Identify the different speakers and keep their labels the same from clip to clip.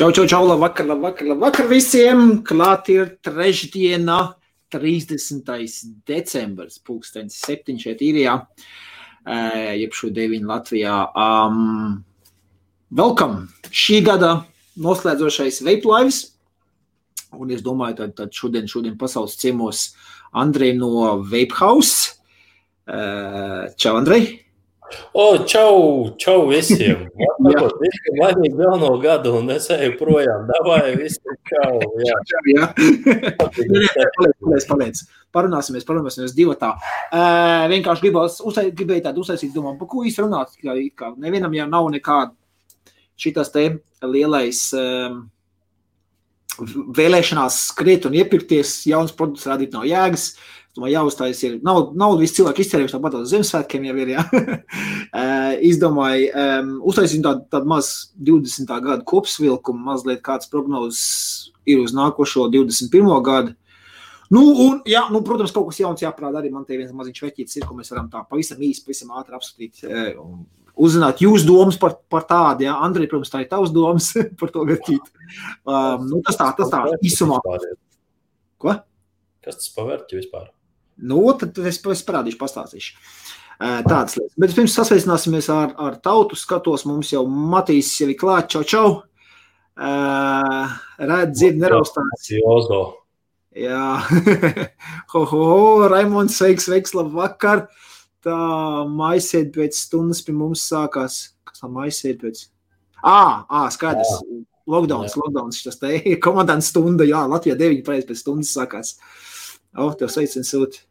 Speaker 1: Čau, čau, čau, labvakar, labvakar, labvakar visiem! Klāt ir trešdiena, 30. decembris, pulkstenis 7 šeit īrijā, jeb šo 9 Latvijā. Um, welcome! Šī gada noslēdzošais Vape Lives. Un es domāju, tad, tad šodien, šodien pasaules ciemos Andrei no Vape House. Čau, Andrei!
Speaker 2: O, čau, čau visiem! Visiem laimīgu jauno gadu, un es eju projām. Davai, visiem čau! Jā,
Speaker 1: čau, jā. paliec, paliec. Parunāsimies, parunāsimies divi tā. Uh, vienkārši gribēju, uzsai, gribēju tādu uztaisīt, domāju, par ko īsti runāt. Kā, kā nevienam jau nav nekāda šitas te lielais um, vēlēšanās skriet un iepirkties, jauns produkts radīt nav jēgas. Uh, Domāju, jāuzstājas ir. Nav, naudu visi cilvēki izcerējuši tāpat uz Ziemassvētkiem jau ir. Izdomāju, um, uztaisīt tādu, tādu mazu 20. gadu kopsvilkumu, mazliet kāds prognozes ir uz nākošo 21. gadu. Nu, un, jā, nu, protams, kaut kas jauns jāprāda arī. Man te viens maziņš veķītis ir, ko mēs varam tā pavisam īsi, pavisam ātri apskatīt. Un uzzināt jūsu domas par, par tādu. Ja? Andrej, protams, tā ir tavs domas par to veķīt. Um, nu, tas tā, tas tā, īsumā.
Speaker 2: Ko? Kas tas pavērķi vispār?
Speaker 1: Nu, tad es, es parādīšu, pastāstīšu. Tādas lietas. Bet pirms sasveicināsimies ar, ar tautu, skatos, mums jau Matīs jau ir klāt, čau, čau. Uh, redz, dzird, neraustās.
Speaker 2: Jozo.
Speaker 1: Jā, ho, ho, ho, Raimons, sveiks, sveiks, labvakar. Tā maisiet pēc stundas pie mums sākās. Kas tā maisiet pēc? Ā, ā, skaidrs. Jā. Lockdowns, jā. lockdowns, tas te ir komandants stunda, jā, Latvijā 9 pēc stundas sākās. O, oh, tev sveiciens sūt.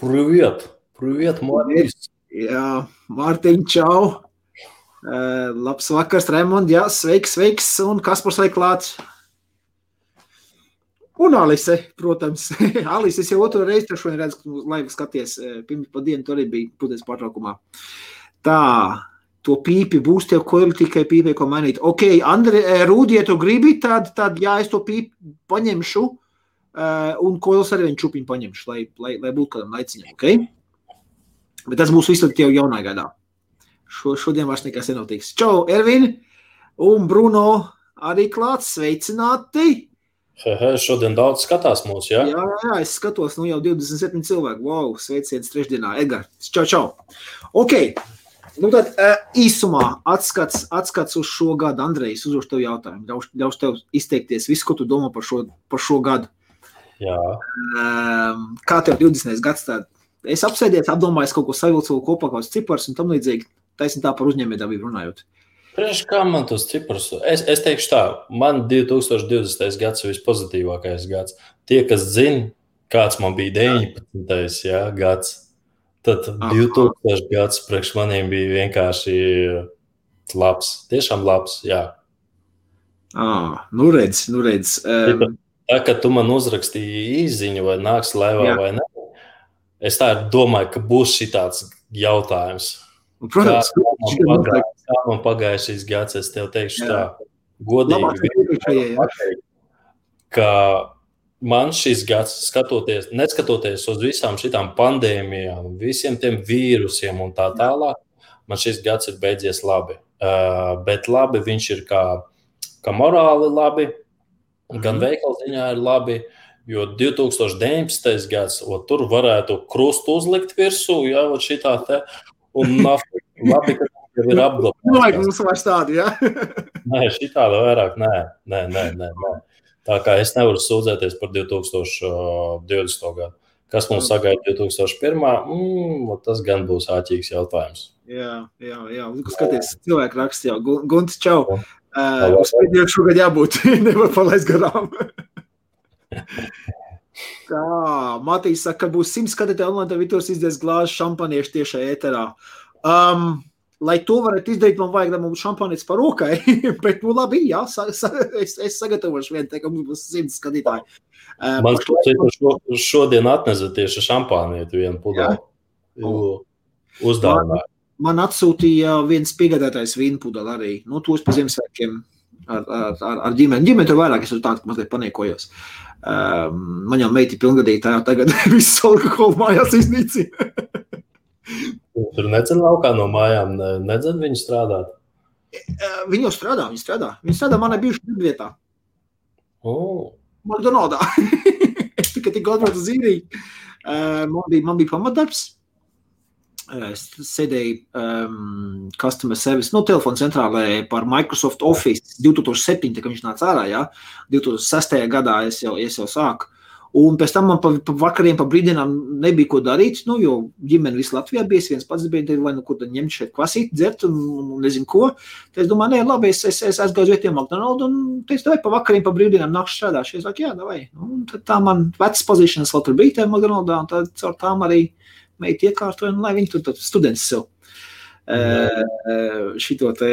Speaker 2: Привет! Привет, Mārtiņš!
Speaker 1: Jā, Mārtiņ, čau! Uh, labs vakars, Raimond, jā, sveiks, sveiks, un Kaspars vai klāts? Un Alise, protams. Alise, es jau otru reizi tur šodien redzu, ka laivu skaties. Pirms pa dienu tur arī bija puties pārtraukumā. Tā, to pīpi būs tev, ko ir tikai pīpē, ko mainīt. Ok, Andri, Rūdi, ja tu gribi, tad, tad jā, es to pīpi paņemšu. Uh, Uh, un koils arī viņa čupiņu paņemšu, lai, lai, lai būtu kādam laiciņam. Okay? Bet tas būs viss jau jaunā gadā. Šo, šodien vairs nekas nenotiks. Čau, Ervin un Bruno arī klāts. Sveicināti!
Speaker 2: He, he, šodien daudz skatās mūsu,
Speaker 1: jā? Jā, jā, es skatos, nu jau 27 cilvēku. Wow, sveiciens trešdienā, Edgars. Čau, čau! Ok, nu tad uh, īsumā atskats, atskats uz šo gadu. Andrejs, uzdošu tev jautājumu. Ļaušu ļaus tev izteikties visu, ko tu domā par šo, par šo gadu. Um, kā tev 20. gadsimta? Es apsēdies, apdomājos kaut ko savilcu kopā, kaut kāds cipars un tam līdzīgi. Taisnība tā par uzņēmējdarbību runājot.
Speaker 2: Priekš kā man tos ciprus? Es, es teikšu tā, man 2020. gads ir vispozitīvākais gads. Tie, kas zina, kāds man bija 19. Jā, gads, tad Aha. 2000 gads priekš maniem bija vienkārši labs. Tiešām labs, jā.
Speaker 1: Ah, nu redz, nu redz. Um,
Speaker 2: tā, ka tu man uzrakstīji īziņu, vai nāks laivā Jā. vai nē, es tā domāju, ka būs tāds jautājums.
Speaker 1: Protams,
Speaker 2: kā, kā, man pagāja, kā man pagāja šis gads, es tev teikšu Jā. tā, godīgi, ka man šis gads, skatoties, neskatoties uz visām šīm pandēmijām, visiem tiem vīrusiem un tā tālāk, man šis gads ir beidzies labi. Uh, bet labi viņš ir kā, kā morāli labi, Gan mhm. veikala ziņā ir labi, jo 2019. gads, o, tur varētu krustu uzlikt virsū, jau šitā te, un nafta, labi, ka jau ir apglabāta.
Speaker 1: Nevajag mums vairs tādu, jā?
Speaker 2: nē, šitāda vairāk, nē, nē, nē, nē, nē. Tā kā es nevaru sūdzēties par 2020. gadu. Kas mums sagaida 2001. Mm, tas gan būs āķīgs jautājums.
Speaker 1: Jā, jā, jā. Skaties, cilvēki raksta jau. Gunts, čau! Uh, uz priekšu šogad jābūt, nevar palaist garām. Tā, Matīs saka, ka būs simts skatītāji online, tad Vitors izdies glāzi šampaniešu tiešā ēterā. Um, lai to varētu izdarīt, man vajag, lai mums šampanietis par rokai, bet, nu, labi, jā, sa, sa, es, es sagatavošu vienu, te, ka mums būs simts skatītāji.
Speaker 2: Uh, man šķiet, šo, šodien atnesa tieši šampānietu vienu pudeli. Uzdāvināju
Speaker 1: man atsūtīja viens piegādātājs vīnpudeli arī. Nu, tos pa Ziemassvētkiem ar, ar, ar, ar ģimeni. Ģimeni tur vairāk, es tur tādu mazliet paniekojos. Um, man jau meiti pilngadītā, tagad viss alkoholu mājās iznīcina.
Speaker 2: tur nedzen laukā no mājām, nedzen viņu strādāt.
Speaker 1: Viņi jau strādā, viņi strādā. Viņi strādā manā bijušajā darbvietā.
Speaker 2: Oh.
Speaker 1: McDonaldā. tikai tikko atbraucu uz īriju. Man bija, man bija pamatdarbs. Es sēdēju um, customer service, no telefona centrālē par Microsoft Office 2007, kad viņš nāca ārā. Ja? 2006. gadā es jau, es jau sāku. Un pēc tam man pa, pa vakariem, pa brīdienām nebija ko darīt, nu, jo ģimene visā Latvijā bija. Viens pats biju, vai nu kur ņemt šeit kvasīt, dzert un, un nezinu ko. Tad es domāju, nē, labi, es, es, es aizgāju uz vietiem McDonald's un es tev pa vakariem, pa brīvdienām nakšu strādāšu. Es saku, jā, vai. Nu, tad tā man vecas pozīcijas vēl tur bija tajā McDonald's, un tad caur tām arī meita iekārtoja, un lai viņi tur students sev uh, šito te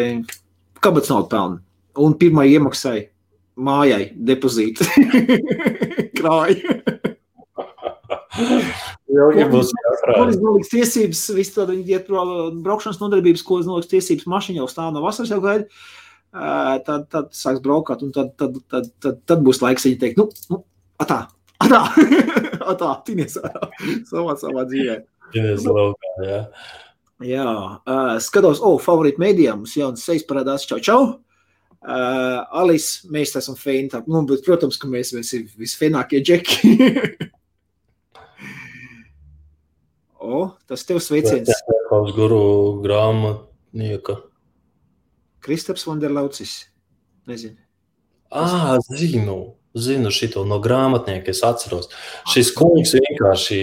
Speaker 1: kabats naudu pelna. Un pirmā iemaksāja mājai depozītu. Krāju.
Speaker 2: Jau ir būs jākrāj.
Speaker 1: Noliks tiesības, visu tādu viņi iet braukšanas nodarbības, ko noliks tiesības mašiņā jau stāv no vasaras jau gaida. Tad, tad sāks braukāt, un tad, tad, tad, tad, tad būs laiks viņi teikt, nu, nu atā, atā, atā, tinies ārā savā, savā dzīvē.
Speaker 2: Tinies laukā, jā.
Speaker 1: Jā, uh, skatos, o, oh, favorīt mēdījā mums jauns sejas parādās, čau, čau. Uh, Alis, mēs esam fani. Nu, bet, protams, ka mēs esam visfenākie džeki. o, tas tev sveiciens.
Speaker 2: Kāds guru grāmatnieka.
Speaker 1: Kristaps Vanderlaucis. Nezinu.
Speaker 2: Ah, zinu. Zinu šito no grāmatnieka, es atceros. Šis kungs vienkārši,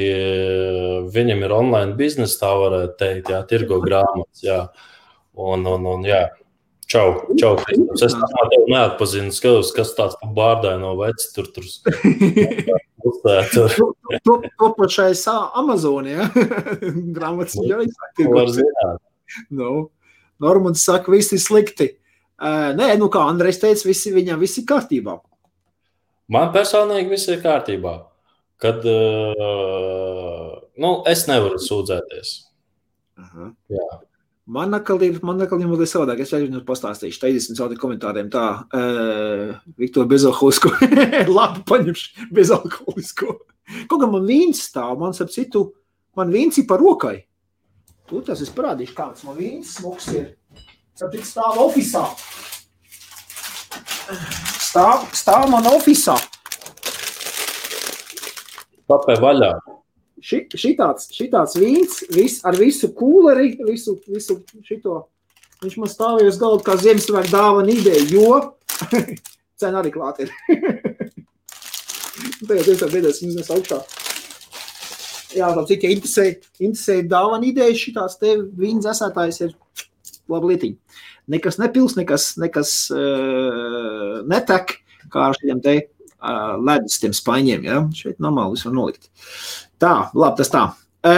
Speaker 2: viņam ir online biznesa, tā varētu teikt, jā, tirgo grāmatas, jā. Un, un, un jā, Čau, čau, Kristaps. Es tā tev neatpazinu, skatos, kas tāds pa bārdai no vecs tur tur.
Speaker 1: To pašais Amazonijā. Grāmatas jau
Speaker 2: ir.
Speaker 1: Nu, Normans saka, visi slikti. Uh, nē, nu kā Andrejs teica, visi, viņam viss ir kārtībā.
Speaker 2: Man personīgi viss ir kārtībā. Kad uh, nu, es nevaru sūdzēties.
Speaker 1: Aha. Jā. Man atkal ir, man atkal ir mazliet savādāk. Es arī jums pastāstīšu, 30 cauri komentāriem. Tā, uh, Viktor bezalkoholisko. Labi, paņemšu bezalkoholisko. Kaut kā man vīns stāv, man sap citu, man vīns ir par rokai. Tu tas es parādīšu, kāds man vīns smuks ir. Sap citu stāv ofisā. Stāv, stāv man ofisā.
Speaker 2: Papē vaļā
Speaker 1: ši, šitāds, šitāds vīns vis, ar visu kūleri, visu, visu šito. Viņš man stāvēja uz galda kā Ziemassvētku dāvana ideja, jo cena arī klāt ir. Tagad es tam beidzot viņas nes augšā. Jā, tā cik interesē, interesē dāvana ideja, šitās te vīns esētājs ir labi lietiņi. Nekas nepils, nekas, nekas uh, netek, kā ar šiem te uh, ledus tiem spaiņiem, ja? Šeit normāli visu var nolikt. Tā, labi, tas tā. E,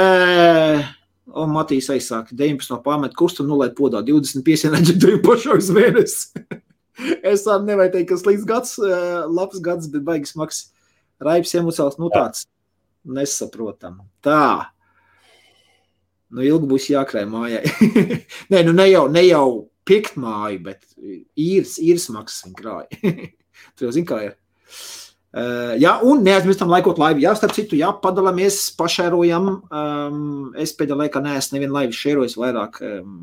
Speaker 1: un Matīs aizsāka 19 pārmet kustu, nu, lai podā 25 enerģiju pašā uz mēnesi. es arī nevaru teikt, ka slikts gads, labs gads, bet baigas maks. Raips emocijas, nu tāds nesaprotam. Tā. Nu, ilgi būs jākrāj mājai. Nē, nu ne jau, ne jau piekt māju, bet īres, īres maksas viņa krāja. Tur jau zin, kā ir. Uh, jā, un neaizmirstam laikot laivu. Jā, starp citu, jā, padalāmies, pašērojam. Um, es pēdējā laikā neesmu nevienu laivu šērojis vairāk. Um,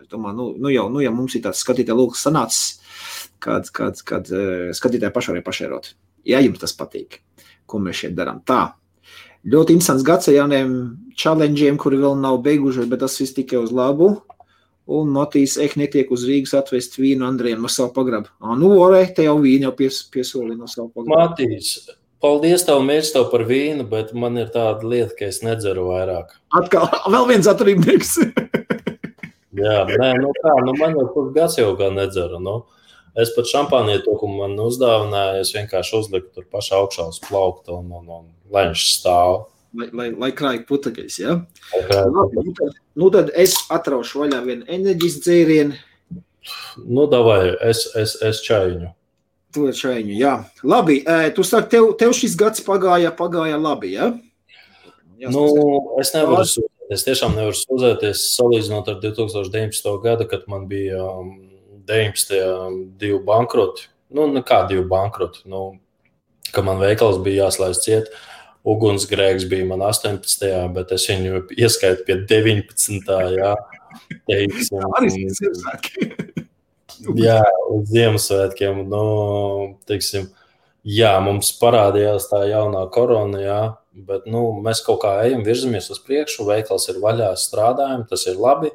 Speaker 1: es domāju, nu, nu, jau, nu jau mums ir tāds skatītāja lūks sanācis, kad, kad, kad uh, skatītāji pašārie pašērot. Ja jums tas patīk, ko mēs šeit darām. Tā. Ļoti interesants gads ar jauniem challengeiem, kuri vēl nav beigušies, bet tas viss tikai uz labu. Un Matīs eh netiek uz Rīgas atvest vīnu Andrejam no savu pagrabu. Ah, nu, orē, te jau vīnu jau pies, piesolīja no savu pagrabu.
Speaker 2: Matīs, paldies tev, mērķis tev par vīnu, bet man ir tāda lieta, ka es nedzeru vairāk.
Speaker 1: Atkal, vēl viens atrībnieks.
Speaker 2: Jā, nē, nu kā, nu man jau kur gads jau kā nedzeru, nu. Es pat šampāniju to, ko man uzdāvināja, es vienkārši uzliku tur pašā augšā uz plaukta un, un, un lai viņš stāv
Speaker 1: lai, lai, lai krāj putekļus. Ja? Labi, nu, tad, nu tad es atraušu vaļā vienu enerģijas dzērienu.
Speaker 2: Nu, davai, es, es, es čājiņu.
Speaker 1: Tu ar čājiņu, jā. Labi, tu saki, tev, tev šis gads pagāja, pagāja labi, ja?
Speaker 2: Jā, nu, es nevaru sūdzēties, es tiešām nevaru sūdzēties salīdzinot ar 2019. gadu, kad man bija um, 19. Um, divi bankroti. Nu, kā divi bankroti, nu, ka man veikals bija jāslēdz ciet. Uh, ugunsgrēks bija man 18. bet es viņu ieskaitu pie 19. Jā. Teiksim,
Speaker 1: Arī Ziemassvētki.
Speaker 2: jā, uz Ziemassvētkiem. Nu, teiksim, jā, mums parādījās tā jaunā korona, jā, bet nu, mēs kaut kā ejam, virzamies uz priekšu. Veikals ir vaļā, strādājam, tas ir labi.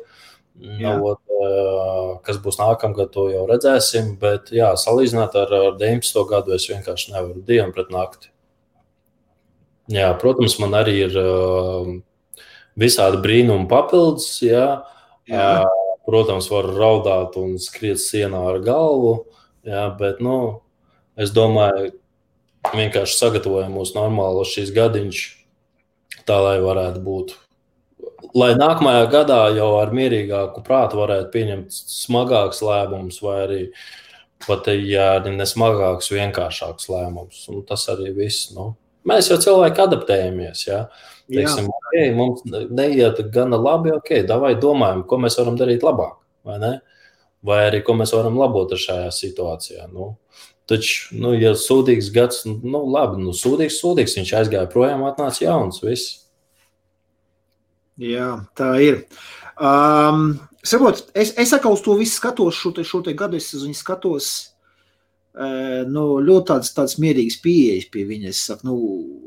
Speaker 2: Nu, ot, kas būs nākamgad, to jau redzēsim. Bet, jā, salīdzināt ar, ar 19. gadu, es vienkārši nevaru dienu pret nakti. Jā, protams, man arī ir visādi brīnumi papildus. Jā. Jā. Protams, var raudāt un skriet sienā ar galvu. Jā, bet nu, es domāju, vienkārši sagatavojam mūsu normālo šīs gadiņš, tā lai varētu būt. Lai nākamajā gadā jau ar mierīgāku prātu varētu pieņemt smagākus lēmumus, vai arī pat, ja ne smagākus, vienkāršākus lēmumus. Un tas arī viss. Nu, Mēs jau cilvēki adaptējamies. Ja? Teiksim, okay, mums neiet gana labi, ok, vai domājam, ko mēs varam darīt labāk, vai ne? Vai arī ko mēs varam labot šajā situācijā. Nu, taču, nu, ja sūdīgs gads, nu, labi, nu, sūdīgs, sūdīgs, viņš aizgāja projām, atnāca jauns. Viss.
Speaker 1: Jā, tā ir. Um, Sabot, es, es atkal uz to visu skatos, šo, te, šo te gadu es uz viņu skatos nu, ļoti tāds, tāds mierīgs pieejas pie viņa. Es saku, nu,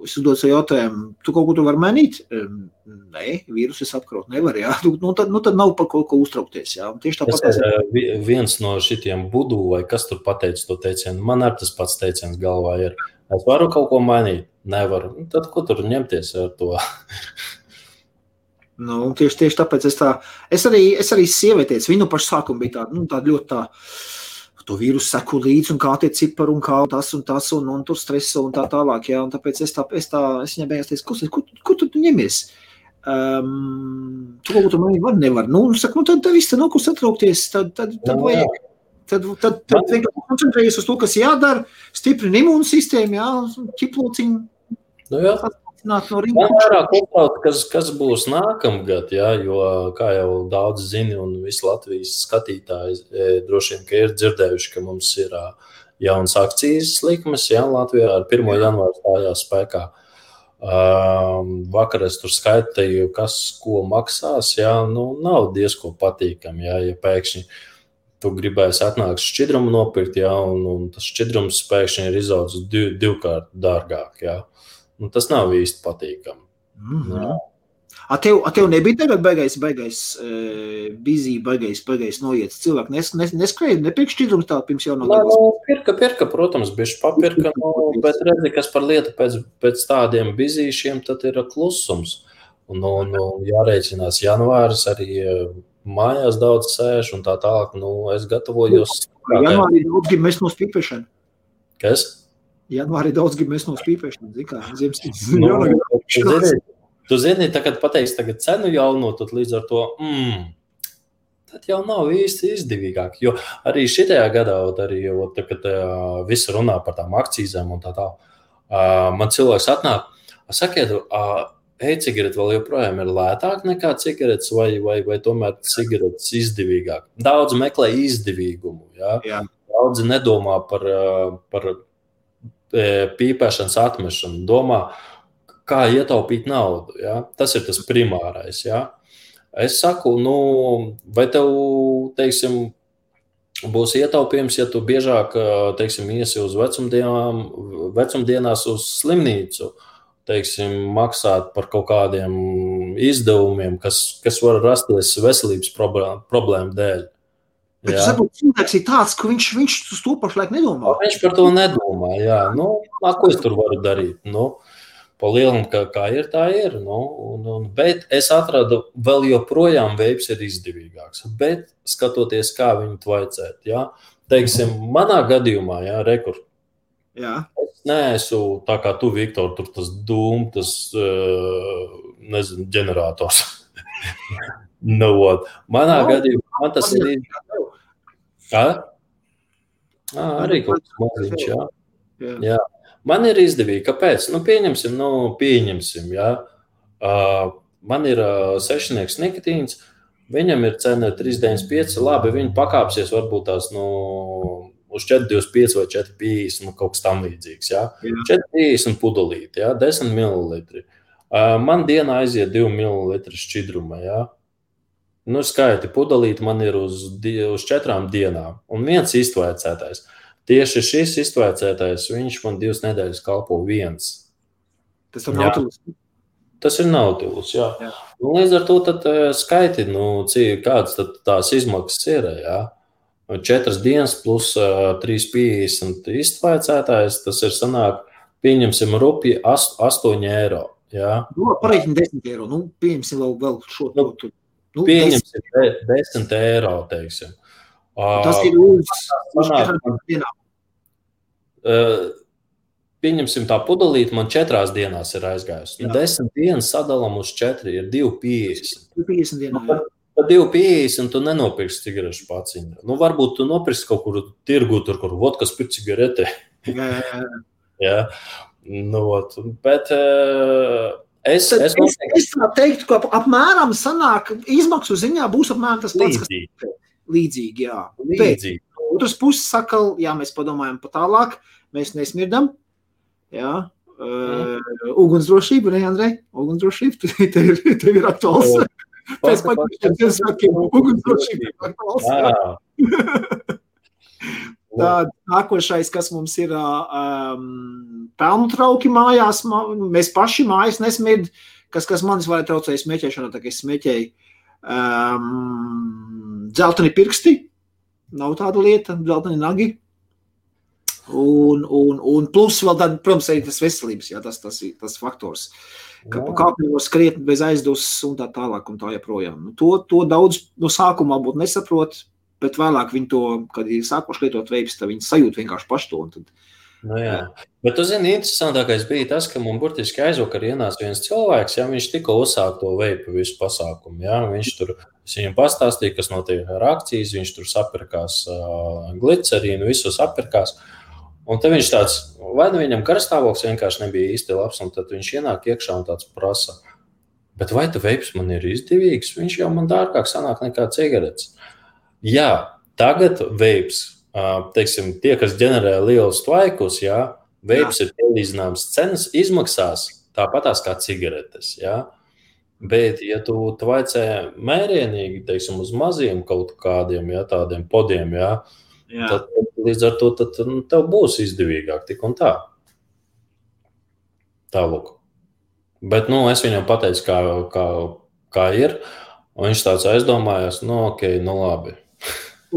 Speaker 1: es uzdodu sev jautājumu, tu kaut ko tu vari mainīt? Nē, vīrusu es apkarot nevaru. Jā. Nu, tad, nu, tad nav par kaut ko uztraukties. Jā. Un tieši tāpat.
Speaker 2: Tas ir viens no šitiem budu, vai kas tur pateica to teicienu. Man ar tas pats teiciens galvā ir. Es varu kaut ko mainīt? Nevaru. Nu, tad ko tur ņemties ar to?
Speaker 1: nu, tieši, tieši tāpēc es tā, es arī, es arī sievietēs, viņu pašu sākumu bija tāda, nu, tāda ļoti tā, to vīrusu seku līdzi, un kā tie cipari, un kā tas un tas, un, un tur stresa un tā tālāk. Jā, un tāpēc es tā, es tā, es viņai beigās teicu, kur, kur, kur tu ņemies? Um, tu kaut ko man var, nevar. Nu, un saka, nu tad, tad viss, tad nav ko satraukties, tad, tad, tad no, vajag. Tad, tad, tad, vienkārši koncentrējies uz to, kas jādara, stiprini imūnsistēmu, jā, ķiplociņu.
Speaker 2: Nu, jā nāk no rīta. Man vairāk uztrauc, kas, kas būs nākamgad, jā, jo, kā jau daudz zini, un visi Latvijas skatītāji e, droši vien ir dzirdējuši, ka mums ir jauns akcijas likmes, jā, Latvijā ar 1. janvāru stājās spēkā. Um, vakar es tur skaitīju, kas ko maksās. Jā, nu, nav diezko patīkami, jā, ja pēkšņi tu gribēsi atnākt šķidrumu nopirkt, jā, un, un tas šķidrums pēkšņi ir izaudzis div, divkārt dārgāk. Jā. Nu, tas nav īsti patīkami.
Speaker 1: Mm -hmm. A tev, a tev nebija tagad beigais, beigais, uh, bizī, beigais, beigais noiet. Cilvēki nes, nes, neskrēja, nepirka šķidrums tā pirms jau no
Speaker 2: gada. Nu, pirka, pirka, protams, bišķi papirka, nu, bet redzi, kas par lietu pēc, pēc tādiem bizīšiem, tad ir klusums. Un, un, un jārēķinās janvāris arī mājās daudz sēž un tā tālāk. Nu, es gatavojos.
Speaker 1: Janvārī daudz grib mest no spīpēšana.
Speaker 2: Kas?
Speaker 1: Janvārī daudz grib mēs no spīpēšanas. Kā, ziemas,
Speaker 2: nu, tu zini, tu zini tā, kad pateiks tagad cenu jauno, tad līdz ar to, mm, tad jau nav īsti izdevīgāk. Jo arī šajā gadā, arī, jo, tā, kad uh, visi runā par tām akcijām un tā tālāk, uh, man cilvēks atnāk, sakiet, uh, e-cigarete vēl joprojām ir lētāka nekā cigaretes, vai, vai, vai tomēr cigaretes izdevīgāk. Daudz meklē izdevīgumu. Ja? Jā. Daudzi nedomā par, par pīpēšanas atmešanu, domā, kā ietaupīt naudu. Ja? Tas ir tas primārais. Ja? Es saku, nu, vai tev, teiksim, būs ietaupījums, ja tu biežāk, teiksim, iesi uz vecumdienām, vecumdienās uz slimnīcu, teiksim, maksāt par kaut kādiem izdevumiem, kas, kas var rasties veselības problēmu dēļ.
Speaker 1: Bet jā. varbūt cilvēks ir tāds, ka viņš, viņš uz to pašlaik nedomā.
Speaker 2: Viņš par to nedomā. Jā, nu, a, ko es tur varu darīt? Nu, pa lielam, kā, kā ir, tā ir. Nu, un, un, bet es atradu, vēl joprojām veids ir izdevīgāks. Bet skatoties, kā viņu vajadzētu. Jā. Teiksim, manā gadījumā, jā, rekur.
Speaker 1: Jā.
Speaker 2: Es neesmu tā kā tu, Viktor, tur tas dūmu, tas nezinu, ģenerators. nu, manā no, gadījumā man tas ir. Kā? À, arī kaut kas maziņš, jā. jā. jā. Man ir izdevīgi. Kāpēc? Nu, pieņemsim, nu, pieņemsim, jā. Uh, man ir uh, sešnieks nikotīns, viņam ir cena 395, labi, viņi pakāpsies varbūt tās, nu, uz 425 vai 450, nu, kaut kas tam līdzīgs, jā. jā. 450 pudelīti, jā, 10 ml. Uh, man dienā aiziet 2 ml šķidruma, jā. Nu, skaiti pudelīti man ir uz, uz četrām dienām, un viens iztvaicētais. Tieši šis iztvaicētais, viņš man divas nedēļas kalpo viens.
Speaker 1: Tas ir nautilus.
Speaker 2: Tas ir nautilus, jā. jā. Un līdz ar to tad, uh, skaiti, nu, cik, kādas tad tās izmaksas ir, jā. Četras dienas plus uh, 3,50 iztvaicētājs, tas ir sanāk, pieņemsim rupi 8 eiro. Jā.
Speaker 1: Nu, Pareiķini 10 eiro. Nu, pieņemsim vēl, vēl šo. Nu,
Speaker 2: Nu, Pieņemsim, 10, 10 eiro. Teiksim.
Speaker 1: Tas ir uz, uz dienām.
Speaker 2: Uh, pieņemsim, tā pudelīte man četrās dienās ir aizgājusi. Nu, desmit dienas sadalām uz četri ir 2,50.
Speaker 1: 2,50 dienā.
Speaker 2: Nu, Par 2,50 tu nenopirksi cigarešu paciņu. Nu, varbūt tu nopirksi kaut kur tirgu, tur, kur vodkas pēc cigarete.
Speaker 1: jā, jā, jā.
Speaker 2: jā. Nu, bet uh, Es,
Speaker 1: es, es, es teiktu, ka apmēram sanāk, izmaksu ziņā būs apmēram tas pats,
Speaker 2: līdzīgi.
Speaker 1: kas līdzīgi. Jā.
Speaker 2: līdzīgi.
Speaker 1: Bet, otrs puses sakal, jā, mēs padomājam pa tālāk, mēs nesmirdam. Jā. Uh, ugunsdrošība, ne, Andrej? Ugunsdrošība, tev ir, tev ir aktuāls. Pēc patīkam, Ziemassvētkiem ugunsdrošība ir aktuāls. Tā, nākošais, kas mums ir um, pelnu trauki mājās, mēs paši mājas nesmirdam, kas, kas manis varētu traucēt smēķēšanā, tā kā es smēķēju. Um, dzelteni pirksti, nav tāda lieta, dzelteni nagi. Un, un, un plus vēl tad, protams, arī tas veselības, jā, tas, tas, tas faktors, ka pa kāpņos skriet bez aizdusmas un tā tālāk un tā joprojām. Nu, to, to daudz no sākumā būtu nesaprot, bet vēlāk viņi to, kad ir sākuši lietot veids, tad viņi sajūt vienkārši pašu to. Tad,
Speaker 2: Nu, jā. Bet, tu zini, interesantākais bija tas, ka man burtiski aizvakar ienāca viens cilvēks, ja viņš tikko uzsāka to veidu visu pasākumu. Ja, viņš tur viņam pastāstīja, kas notiek ar akcijas, viņš tur sapirkās uh, glicerīnu, visus sapirkās. Un tad viņš tāds, vai nu viņam karstāvoklis vienkārši nebija īsti labs, un tad viņš ienāk iekšā un tāds prasa. Bet vai tu veids man ir izdevīgs? Viņš jau man dārgāk sanāk nekā cigaretes. Jā, tagad veids, teiksim, tie, kas ģenerē lielus tvaikus, jā, veids ir pielīdzināms cenas izmaksās tāpatās kā cigaretes. Jā. Bet, ja tu tvaicē mērienīgi, teiksim, uz maziem kaut kādiem jā, tādiem podiem, jā, jā. tad līdz ar to tad, nu, tev būs izdevīgāk tik un tā. Tālāk. Bet nu, es viņam pateicu, kā, kā, kā ir. Un viņš tāds aizdomājās, nu, ok, nu labi.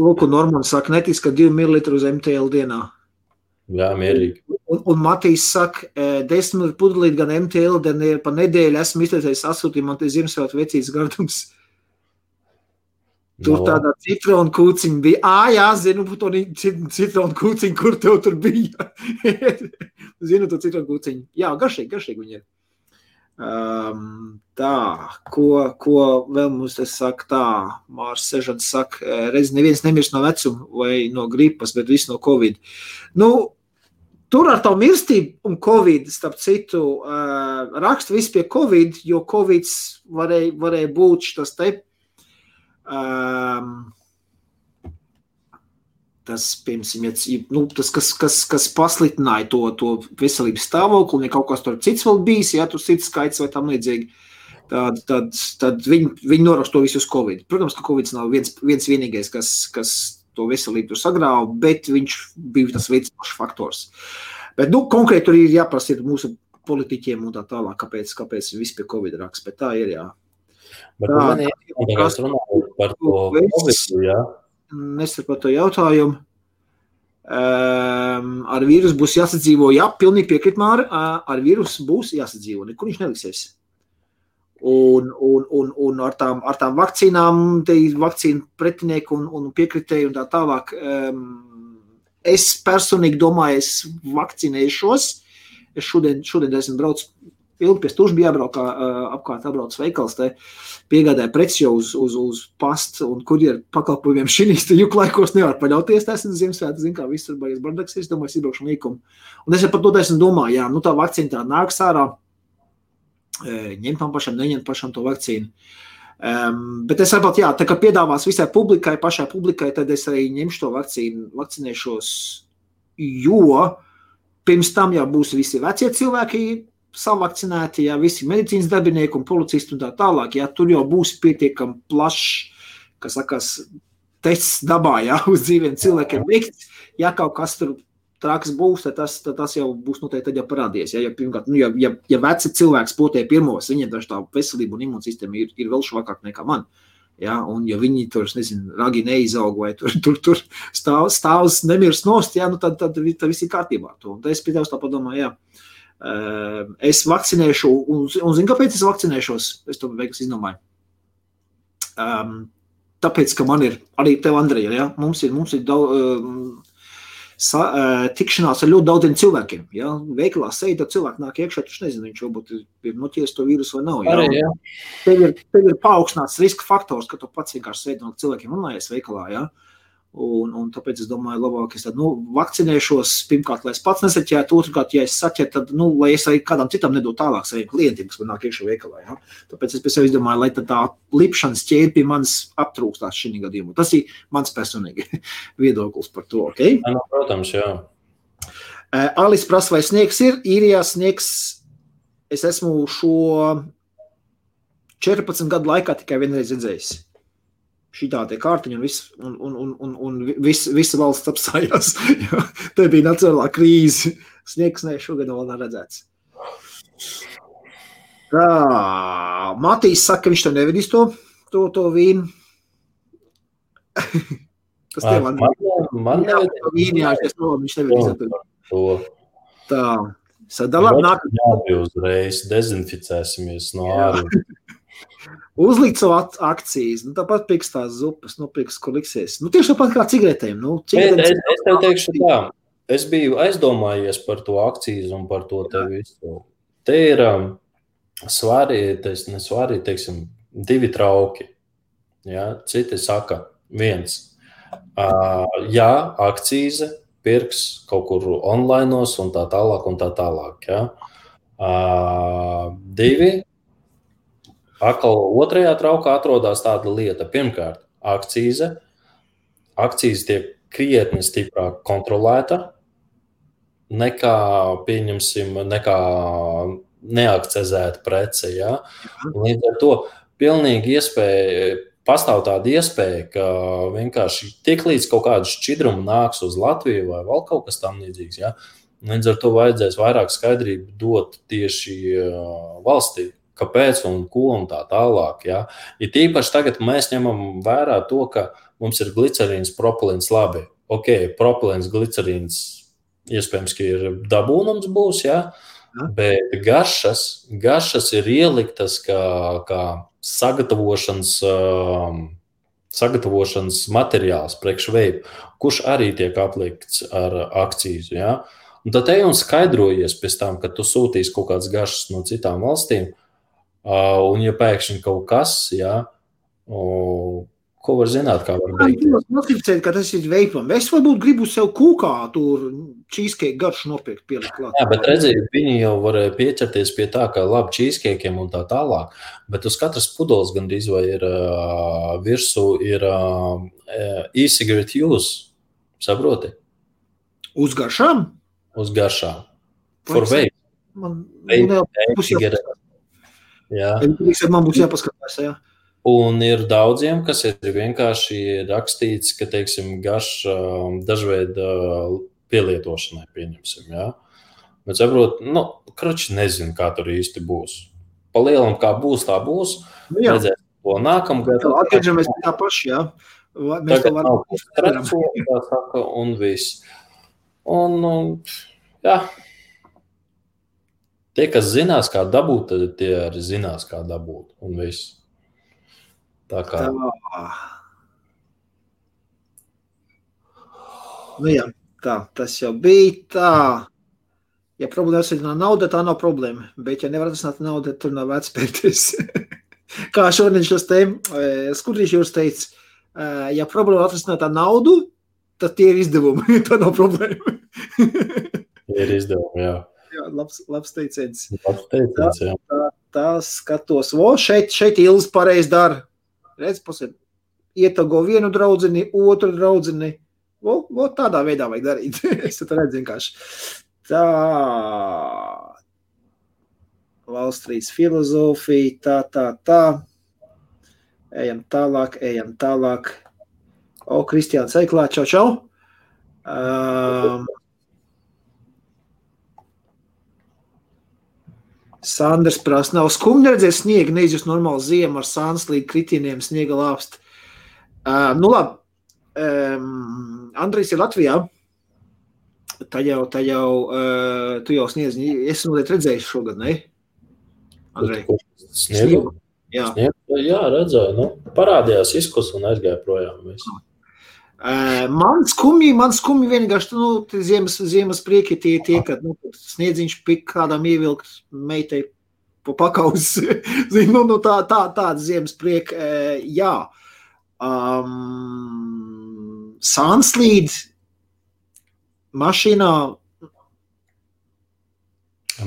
Speaker 1: Lūk, Normāns saka, netic, ka 2 ml uz MTL dienā.
Speaker 2: Jā, mierīgi.
Speaker 1: Un, un Matīs saka, 10 ml pudelīt gan MTL, gan pa nedēļu esmu izteicis asūtījumu, man te Ziemassvētku vecīs gardums. Tur no. tādā citronu kūciņa bija. Ā, jā, zinu, to citronu kūciņu, kur tev tur bija. zinu, to citronu kūciņu. Jā, garšīgi, garšīgi viņi ir. Um, tā, ko, ko vēl mums te saka, tā, Mārcis Sežants saka, reiz neviens nemirst no vecuma vai no gripas, bet viss no covid. Nu, tur ar tā mirstību un covid, starp citu, uh, raksta viss pie covid, jo covid varēja, varēja būt tas te, um, tas, piemēram, ja, nu, tas kas, kas, kas pasliktināja to, to veselības stāvokli, un ja kaut kas tur cits vēl bijis, ja tur cits skaits vai tam līdzīgi, tad, tad, tad viņi, viņi norakst to visu uz Covid. Protams, ka Covid nav viens, viens vienīgais, kas, kas to veselību tur sagrāva, bet viņš bija tas pašs faktors. Bet, nu, konkrēti tur ir jāprasa ir mūsu politiķiem un tā tālāk, kāpēc, kāpēc viss pie Covid raksts, bet tā ir, jā.
Speaker 2: Bet tā, man ir kas runājot par to Covid, jā
Speaker 1: nesaprotu jautājumu. Um, ar vīrusu būs jāsadzīvo. Jā, pilnīgi piekrīt, Māra. Ar vīrusu būs jāsadzīvo. Nekur viņš neliksies. Un, un, un, un ar, tām, ar tām vakcīnām, te ir vakcīnu pretinieki un, un piekritēji un tā tālāk. Um, es personīgi domāju, es vakcinēšos. Es šodien, šodien esmu braucis ilgi pie stūra bija jābrauk apkārt, apbrauc veikals, te piegādāja preces jau uz, uz, uz pastu un kurjeru pakalpojumiem šīs juku laikos nevar paļauties. Tas ir Ziemassvētku, zin kā viss tur baigas bardaks, es domāju, izbraukšu līkumu. Un es par to esmu domāju, jā, nu tā vakcīna tā nāks ārā, ņemt man pašam, neņemt pašam to vakcīnu. Um, bet es saprotu, jā, tā kā piedāvās visai publikai, pašai publikai, tad es arī ņemšu to vakcīnu, vakcinēšos, jo pirms tam jau būs visi vecie cilvēki savakcinēti, ja visi medicīnas darbinieki un policisti un tā tālāk, ja tur jau būs pietiekami plašs kas sakas, tests dabā, ja uz dzīviem cilvēkiem veikts, ja kaut kas tur traks būs, tad tas, tad tas jau būs noteikti tad jau parādījies. Ja, ja, pirmkārt, nu, ja, ja, ja veci cilvēki spotē pirmos, viņiem taču tā veselība un imūnsistēma ir, ir vēl švakāk nekā man. Ja, un, ja viņi tur, nezinu, ragi neizaug vai tur, tur, tur stāv, stāvs nemirst nost, ja, nu, tad, tad, tad, tad viss ir kārtībā. Un es pie tevis tā padomāju, jā. Uh, es vakcinēšu, un, un zinu, kāpēc es vakcinēšos. Es to veiksmi izdomāju. Um, tāpēc, ka man ir arī tev, Andrija, ja, mums ir, mums ir daudz, um, sa, uh, tikšanās ar ļoti daudziem cilvēkiem. Ja? Veikalā sēž, cilvēks nāk iekšā, viņš nezina, viņš varbūt ir noķēris to vīrusu vai nav. Ja? Arī, ja. Tev ir, tev ir paaugstināts riska faktors, ka tu pats vienkārši sēdi no cilvēkiem runājies veikalā. Ja? Un, un tāpēc es domāju, labāk es tad, nu, vakcinēšos. Pirmkārt, lai es pats nesaķētu, otrkārt, ja es saķeru, tad, nu, lai es arī kādam citam nedotu tālāk saviem klientiem, kas man nāk iekšā veikalā. Ja? Tāpēc es pēc sevis domāju, lai tā lipšanas ķēde pie manis aptrūkstās šī gadījumā. Tas ir mans personīgi viedoklis par to. Okay?
Speaker 2: Jā, nu, protams, jā.
Speaker 1: Uh, Alis prasa, vai sniegs ir? Īrijā sniegs. Es esmu šo 14 gadu laikā tikai vienreiz redzējis šī tāda kārtiņa, un, viss, un, un, un, un, un vis, visa valsts apstājās. Tā bija nacionālā krīze. Sniegs ne šogad vēl nav redzēts. Tā, Matīs saka, ka viņš to nevedīs to, to, to vīnu. Tas tev man, man, jā, vīni, jā, es to, viņš nevedīs to. Tā, sadalām
Speaker 2: nākamajā. Jā, uzreiz dezinficēsimies no ārā.
Speaker 1: uzlikt savu akcijas, nu, tāpat piks tās zupas, nu, piks, kur liksies. Nu, tieši tāpat kā cigaretēm. Nu,
Speaker 2: cigaretēm es, es, tev teikšu tā, es biju aizdomājies par to akcijas un par to te visu. Te ir um, svarīgi, ne svarīgi, teiksim, divi trauki. Ja? Citi saka, viens. Uh, jā, akcīze pirks kaut kur online un tā tālāk un tā tālāk. Ja? Uh, divi Atkal otrajā traukā atrodas tāda lieta. Pirmkārt, akcīze. Akcijas tiek krietni stiprāk kontrolēta nekā, pieņemsim, nekā neakcezēta prece. Ja? Līdz ar to pilnīgi iespēja, pastāv tāda iespēja, ka vienkārši tik līdz kaut kāda šķidruma nāks uz Latviju vai vēl kaut kas tamlīdzīgs. Ja? Līdz ar to vajadzēs vairāk skaidrību dot tieši valstī kāpēc un ko un tā tālāk. Ja? Ir tīpaši tagad mēs ņemam vērā to, ka mums ir glicerīns, propilīns labi. Ok, propilīns, glicerīns iespējams, ka ir dabūnums būs, ja? bet garšas, garšas ir ieliktas kā, kā sagatavošanas. Um, sagatavošanas materiāls, priekšveidu, kurš arī tiek aplikts ar akciju. Ja? Un tad ej un skaidrojies pēc tam, kad tu sūtīsi kaut kādas garšas no citām valstīm, Un, ja pēkšņi kaut kas, jā, ko var zināt, kā var būt?
Speaker 1: Es noticēju, ka tas ir veiklam. Es varbūt gribu sev kūkā tur čīskēku garšu nopirkt, pielikt klāt.
Speaker 2: Jā, bet redziet, viņi jau varēja pieķerties pie tā, ka labi čīskēkiem un tā tālāk, bet uz katras pudeles gandrīz vai ir uh, virsū ir uh, e-cigarette use, saproti?
Speaker 1: Uz garšām?
Speaker 2: Uz garšām. For vape.
Speaker 1: Man, vape, man
Speaker 2: Jā.
Speaker 1: Man būs jāpaskatās. Jā.
Speaker 2: Un ir daudziem, kas ir vienkārši rakstīts, ka, teiksim, garš um, dažveida pielietošanai, pieņemsim. Jā. Bet, saprot, nu, kruči nezinu, kā tur īsti būs. Palielam, kā būs, tā būs. Nu, jā. Redzēs to nākamgad.
Speaker 1: Atgriežamies pie tā paša, jā.
Speaker 2: Mēs to varam. Tā saka, un viss. Un, un, jā. Tie, kas zinās, kā dabūt, tad tie arī zinās, kā dabūt. Un viss. Tā kā. Tā.
Speaker 1: Nu jā, tā, tas jau bija tā. Ja problēma ir no nauda, tā nav problēma. Bet, ja nevar atrisināt naudu, tur nav vērts pērties. kā šodien te eh, skudrīši jūs teica, eh, ja problēma atrisināt ar naudu, tad tie ir izdevumi. tā nav problēma.
Speaker 2: ir izdevumi, jā,
Speaker 1: labs, labs teiciens.
Speaker 2: Labs teiciens
Speaker 1: tā, tā, tā skatos, o, šeit, šeit Ilz pareizi dara. Redz, pasiet, ietago vienu draudzini, otru draudzini. O, o, tādā veidā vajag darīt. es to redzu vienkārši. Tā. Valstrīs filozofija, tā, tā, tā. Ejam tālāk, ejam tālāk. O, Kristiāns, ej klāt, čau, čau. Um, Sandrs prasa, nav skumji redzēt sniegu, neizjust normālu ziemu ar sānslīgu kritieniem, sniega lāpst. Uh, nu labi, um, Andrijs ir Latvijā. Tā jau, tā jau, uh, tu jau sniedz, es noteikti redzēju šogad, ne?
Speaker 2: Andrej. Sniegu? Jā. Sniegu, jā, redzēju, nu, parādījās izkus un aizgāja projām. Visu.
Speaker 1: Man skumji, man skumji vienkārši nu, ziemas, ziemas prieki tie, tie ka nu, sniedziņš pik kādam ievilkt meitai pa pakaus. Zin, nu, nu, tā, tā, tāda ziemas prieka, jā. Um, Sanslīd mašīnā.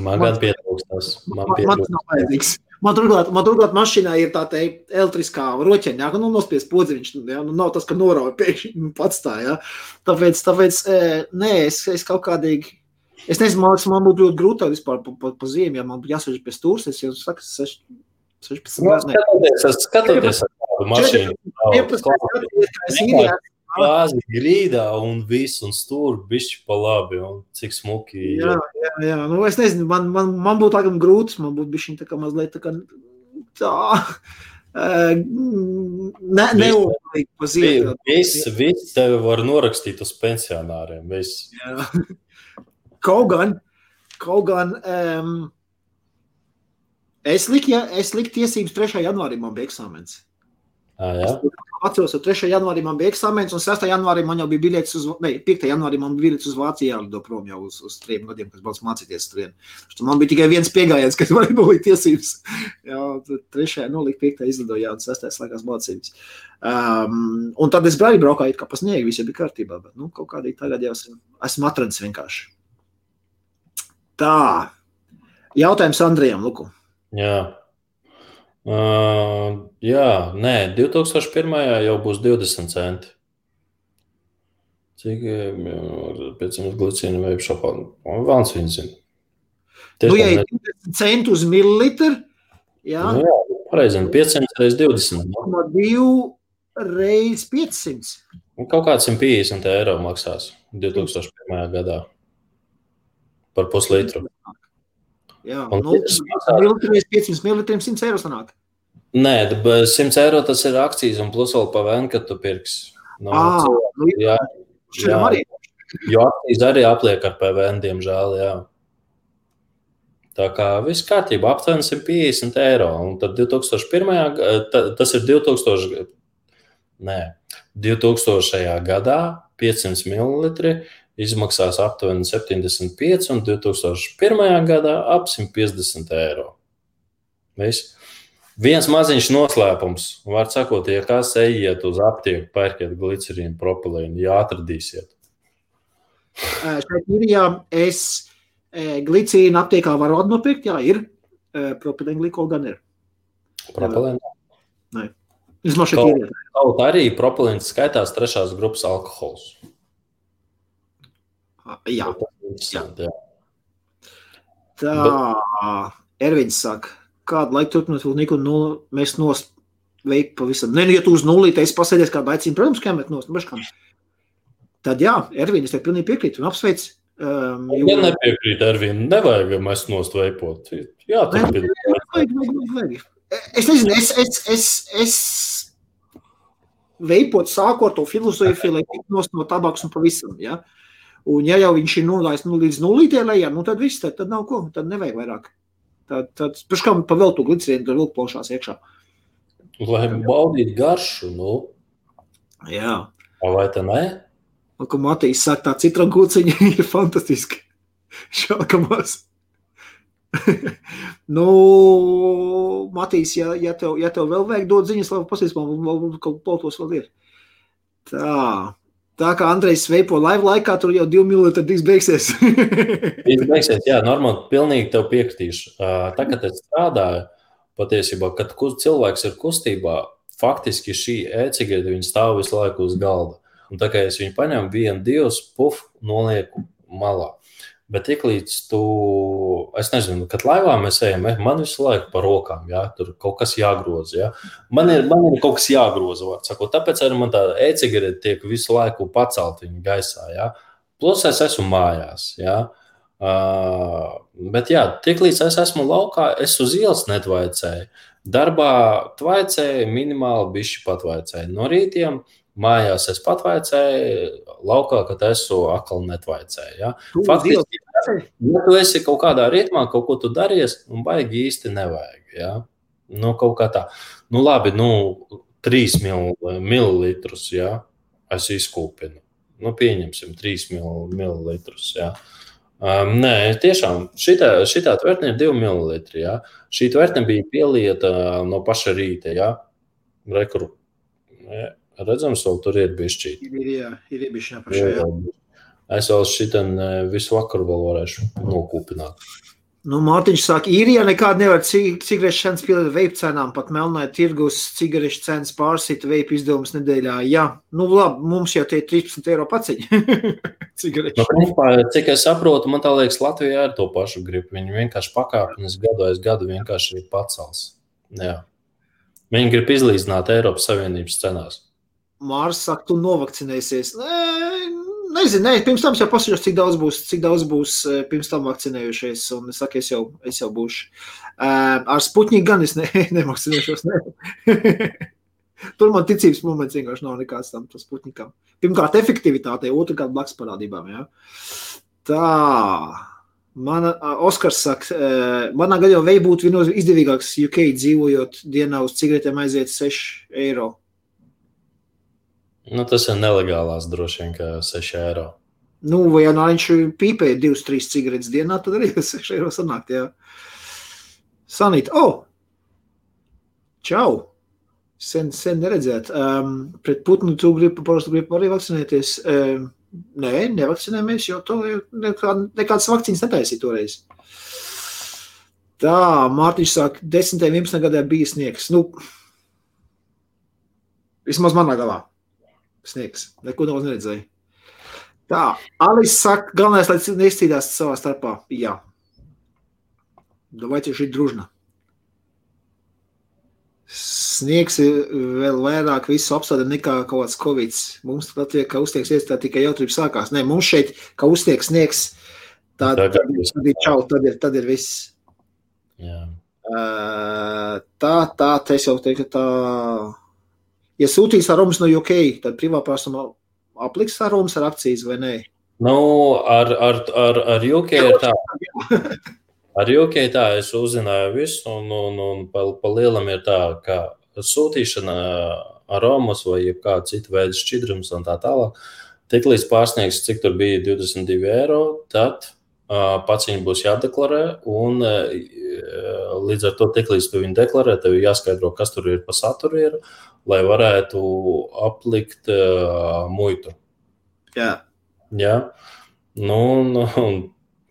Speaker 2: Man gan pietrūkstās.
Speaker 1: Man, man, man nav vajadzīgs. Man turklāt, man turklāt mašīnā ir tā teikt, elektriskā roķeņa, ka nu, nospiest podziņš. Ja? Nu, nav tas, ka norauj pēkšņi nu, pats tā. Ja? Tāpēc, tāpēc nē, es, es kaut kādīgi. Es nezinu, man, man būtu ļoti grūti vispār pa, pa, pa ziemu, ja man būtu jāsēž pie stūres. Es jau saku, 16
Speaker 2: gadu. Skatoties, skatoties ar kādu mašīnu. 15 gadu, kā es īrijā Gāzi grīdā un viss, un stūri bišķi pa labi, un cik smuki.
Speaker 1: Jā, jā, jā. Nu, es nezinu, man, man, man būtu tagad grūts, man būtu bišķiņ tā kā mazliet tā kā tā. Ne, neobligāti paziet.
Speaker 2: Viss, viss tevi var norakstīt uz pensionāriem. Viss. Jā.
Speaker 1: Kaut gan, kaut gan, um, es liku, ja, es liku tiesības 3. janvārī man bija eksāmens.
Speaker 2: Ah, jā.
Speaker 1: Atceros, ka 3. janvārī man bija eksāmenis, un 6. janvārī man jau bija biļets uz, ne, 5. janvārī man bija biļets uz Vāciju jālido prom jau uz, uz trim gadiem, kas brauc mācīties tur. Man bija tikai viens piegājiens, kas man bija tiesības. Jā, 3. nolikt, 5. izlidoja, un 6. slēgās mācības. Um, un tad es braucu, braukāju kā pa sniegu, viss bija kārtībā, bet, nu, kaut kādīgi tagad jau esmu, esmu atradis vienkārši. Tā. Jautājums Andrijam Luku.
Speaker 2: Jā. Uh, jā, nē, 2001. jau būs 20 centi. Cik pēc tam glicīna vai šopā? Vāns viņa zina.
Speaker 1: Nu, ja ir 20 centi uz mililitru, jā.
Speaker 2: Nu, jā, pareizi, 500 reiz 20.
Speaker 1: No 2 reiz 500.
Speaker 2: Un kaut kāds 150 eiro maksās 2001. gadā par puslitru.
Speaker 1: Jā, mililitriem 500 mililitriem 100 eiro sanāk.
Speaker 2: Nē, 100 eiro tas ir akcijas un plus vēl pavēn, ka tu pirksi.
Speaker 1: No, à, jā, jā. Arī.
Speaker 2: Jo akcijas arī apliek ar PVN, diemžēl, jā. Tā kā viss kārtībā, aptuveni 150 eiro. Un tad 2001. tas ir 2000, nē, 2000. gadā 500 ml izmaksās aptuveni 75, un 2001. gadā ap 150 eiro. Viss. Viens maziņš noslēpums, var sakot, ja kas ejiet uz aptieku, pērkiet glicerīnu, propilīnu, ja atradīsiet.
Speaker 1: Šeit ir, ja es glicīnu aptiekā varu nopirkt, jā, ir. Propilīna glikolu gan ir.
Speaker 2: Propilīna?
Speaker 1: Nē. Vismaz šeit ir.
Speaker 2: Kaut arī propilīns skaitās trešās grupas alkohols.
Speaker 1: Jā. jā. jā. Tā, Erviņš saka, kādu laiku turpināt vēl Niku nu, mēs nos veikt pavisam. Ne, nu, ja tu uz nulīti esi pasēdies kādu aicinu, protams, kā met nos, beškam. Tad jā, Ervīn, es tev pilnīgi piekrītu un apsveic. Um,
Speaker 2: jo... Ja nepiekrīt Ervīn, nevajag mēs nost veipot. Jā,
Speaker 1: vajag, vajag. Es nezinu, es, es, es, es veipot sāku ar to filozofiju, lai tiktu nost no tabaks un pavisam, ja. Un ja jau viņš ir nolaists nu, līdz nulītē lejā, nu tad viss, tad, tad nav ko, tad nevajag vairāk. Tad, tad paškām pa vēl to glicēnu tur vilkt plašās iekšā.
Speaker 2: Lai baudītu garšu, nu.
Speaker 1: Jā.
Speaker 2: Vai tā ne?
Speaker 1: Un, ka Matīs saka, tā citronu kūciņa ir fantastiski. Šākamās. nu, Matīs, ja, ja, tev, ja tev vēl vajag dot ziņas, lai pasīs, man vēl kaut plautos vēl ir. Tā. Tā kā Andrejs veipo laivu laikā, tur jau divi minūtes drīz beigsies.
Speaker 2: drīz beigsies, jā, normāli, pilnīgi tev piekritīšu. Tā, kad es strādāju, patiesībā, kad cilvēks ir kustībā, faktiski šī e-cigarete stāv visu laiku uz galda. Un tā kā es viņu paņēmu, vienu, divus, puf, nolieku malā. Bet tiklīdz tu, es nezinu, kad laivā mēs ejam, man visu laiku par rokām, ja tur kaut kas jāgroza. Ja? Man, ir, man ir kaut kas jāgroza, sakot, tāpēc arī man tā e-cigarete tiek visu laiku pacelta gaisā. Ja? Plus es esmu mājās. Ja? Uh, bet, jā, tiklīdz es esmu laukā, es uz ielas netvaicēju. Darbā tvaicēju, minimāli bišķi patvaicēju. No rītiem mājās es patvaicēju, laukā, kad esmu atkal netvaicēju. Ja? Faktiski, ja tu esi kaut kādā ritmā, kaut ko tu daries, un baigi īsti nevajag. Ja? Nu, kaut kā tā. Nu, labi, nu, 3 mil, mililitrus, ja? es izkūpinu. Nu, pieņemsim 3 mil, mililitrus. Ja? Um, nē, tiešām šī tvertne ir 2 ml. Ja? Šī tvertne bija pielieta no paša rīta. Ja? Rekuru, ja? Redzams, vēl tur ir bijis šķīt.
Speaker 1: Ir, jā, ir bijis šī pašā.
Speaker 2: Es vēl šitam visu vakaru vēl varēšu nokūpināt.
Speaker 1: Nu, Mārtiņš saka, īrijā nekāda nevar cigaretes cenas pieliet veipu cenām, pat melnē tirgus cigaretes cenas pārsita veipu izdevumus nedēļā. Jā, nu labi, mums jau tie 13 eiro paciņi. cigaretes.
Speaker 2: No, nu, principā, cik es saprotu, man tā liekas, Latvijā ir to pašu gribu. Viņi vienkārši pakāpienas gadu aiz gadu vienkārši pacels. Jā. Viņi grib izlīdzināt Eiropas Savienības cenās.
Speaker 1: Mārs saka, tu novakcinēsies. Nē, nezinu, ne, pirms tam jau pasažos, cik daudz būs, cik daudz būs eh, pirms tam vakcinējušies. Un es saku, es jau, es jau būšu. Uh, ar Sputniku gan es ne, nemakcinēšos. Ne. Tur man ticības moments vienkārši nav nekāds tam Sputnikam. Pirmkārt, efektivitātei, otrkārt, blakus parādībām. Ja. Tā. Mana, Oskars saka, manā gadījumā vei būtu izdevīgāks UK dzīvojot dienā uz cigaretēm aiziet 6 eiro.
Speaker 2: Nu, tas ir nelegālās, droši vien, ka 6 eiro.
Speaker 1: Nu, vai ja nu viņš pīpēja 2-3 cigaretes dienā, tad arī 6 eiro sanāk. Jā. Sanīt, oh! Čau! Sen, sen neredzēt. Um, pret putnu tu gribi, parasti gribi arī vakcinēties. Um, nē, nevakcinējamies, jo to nekā, nekādas vakcīnas netaisīja toreiz. Tā, Mārtiņš saka, 10. un 11. gadā bija sniegs. Nu, vismaz manā galā sniegs. Neko daudz neredzēju. Tā, Alis saka, galvenais, lai neizcīnās savā starpā. Jā. Давайте жить дружно. Sniegs ir vēl vairāk visu apstādi nekā kaut kāds covid. Mums Latvijā, ka uztieks iestā tikai jautrības sākās. Nē, mums šeit, ka uztieks sniegs, tad, tad, tad ir čau, tad ir, tad ir viss. Jā. Tā, tā, tā, es jau teiktu, tā ja sūtīs aromas no UK, tad privātpersonā apliks aromas ar akcijas vai nē?
Speaker 2: Nu, ar, ar, ar, ar UK ir tā. Ar UK tā es uzzināju visu, un, un, un pa, pa lielam ir tā, ka sūtīšana aromas vai kāda cita veida šķidrums un tā tālāk. Tiklīdz pārsniegs, cik tur bija 22 eiro, tad uh, pats viņu būs jādeklarē. Un, uh, līdz ar to, tiklīdz tu viņu deklarē, tev jāskaidro, kas tur ir pa saturu. Ir, lai varētu aplikt uh, muitu.
Speaker 1: Jā.
Speaker 2: Jā. Nu, nu,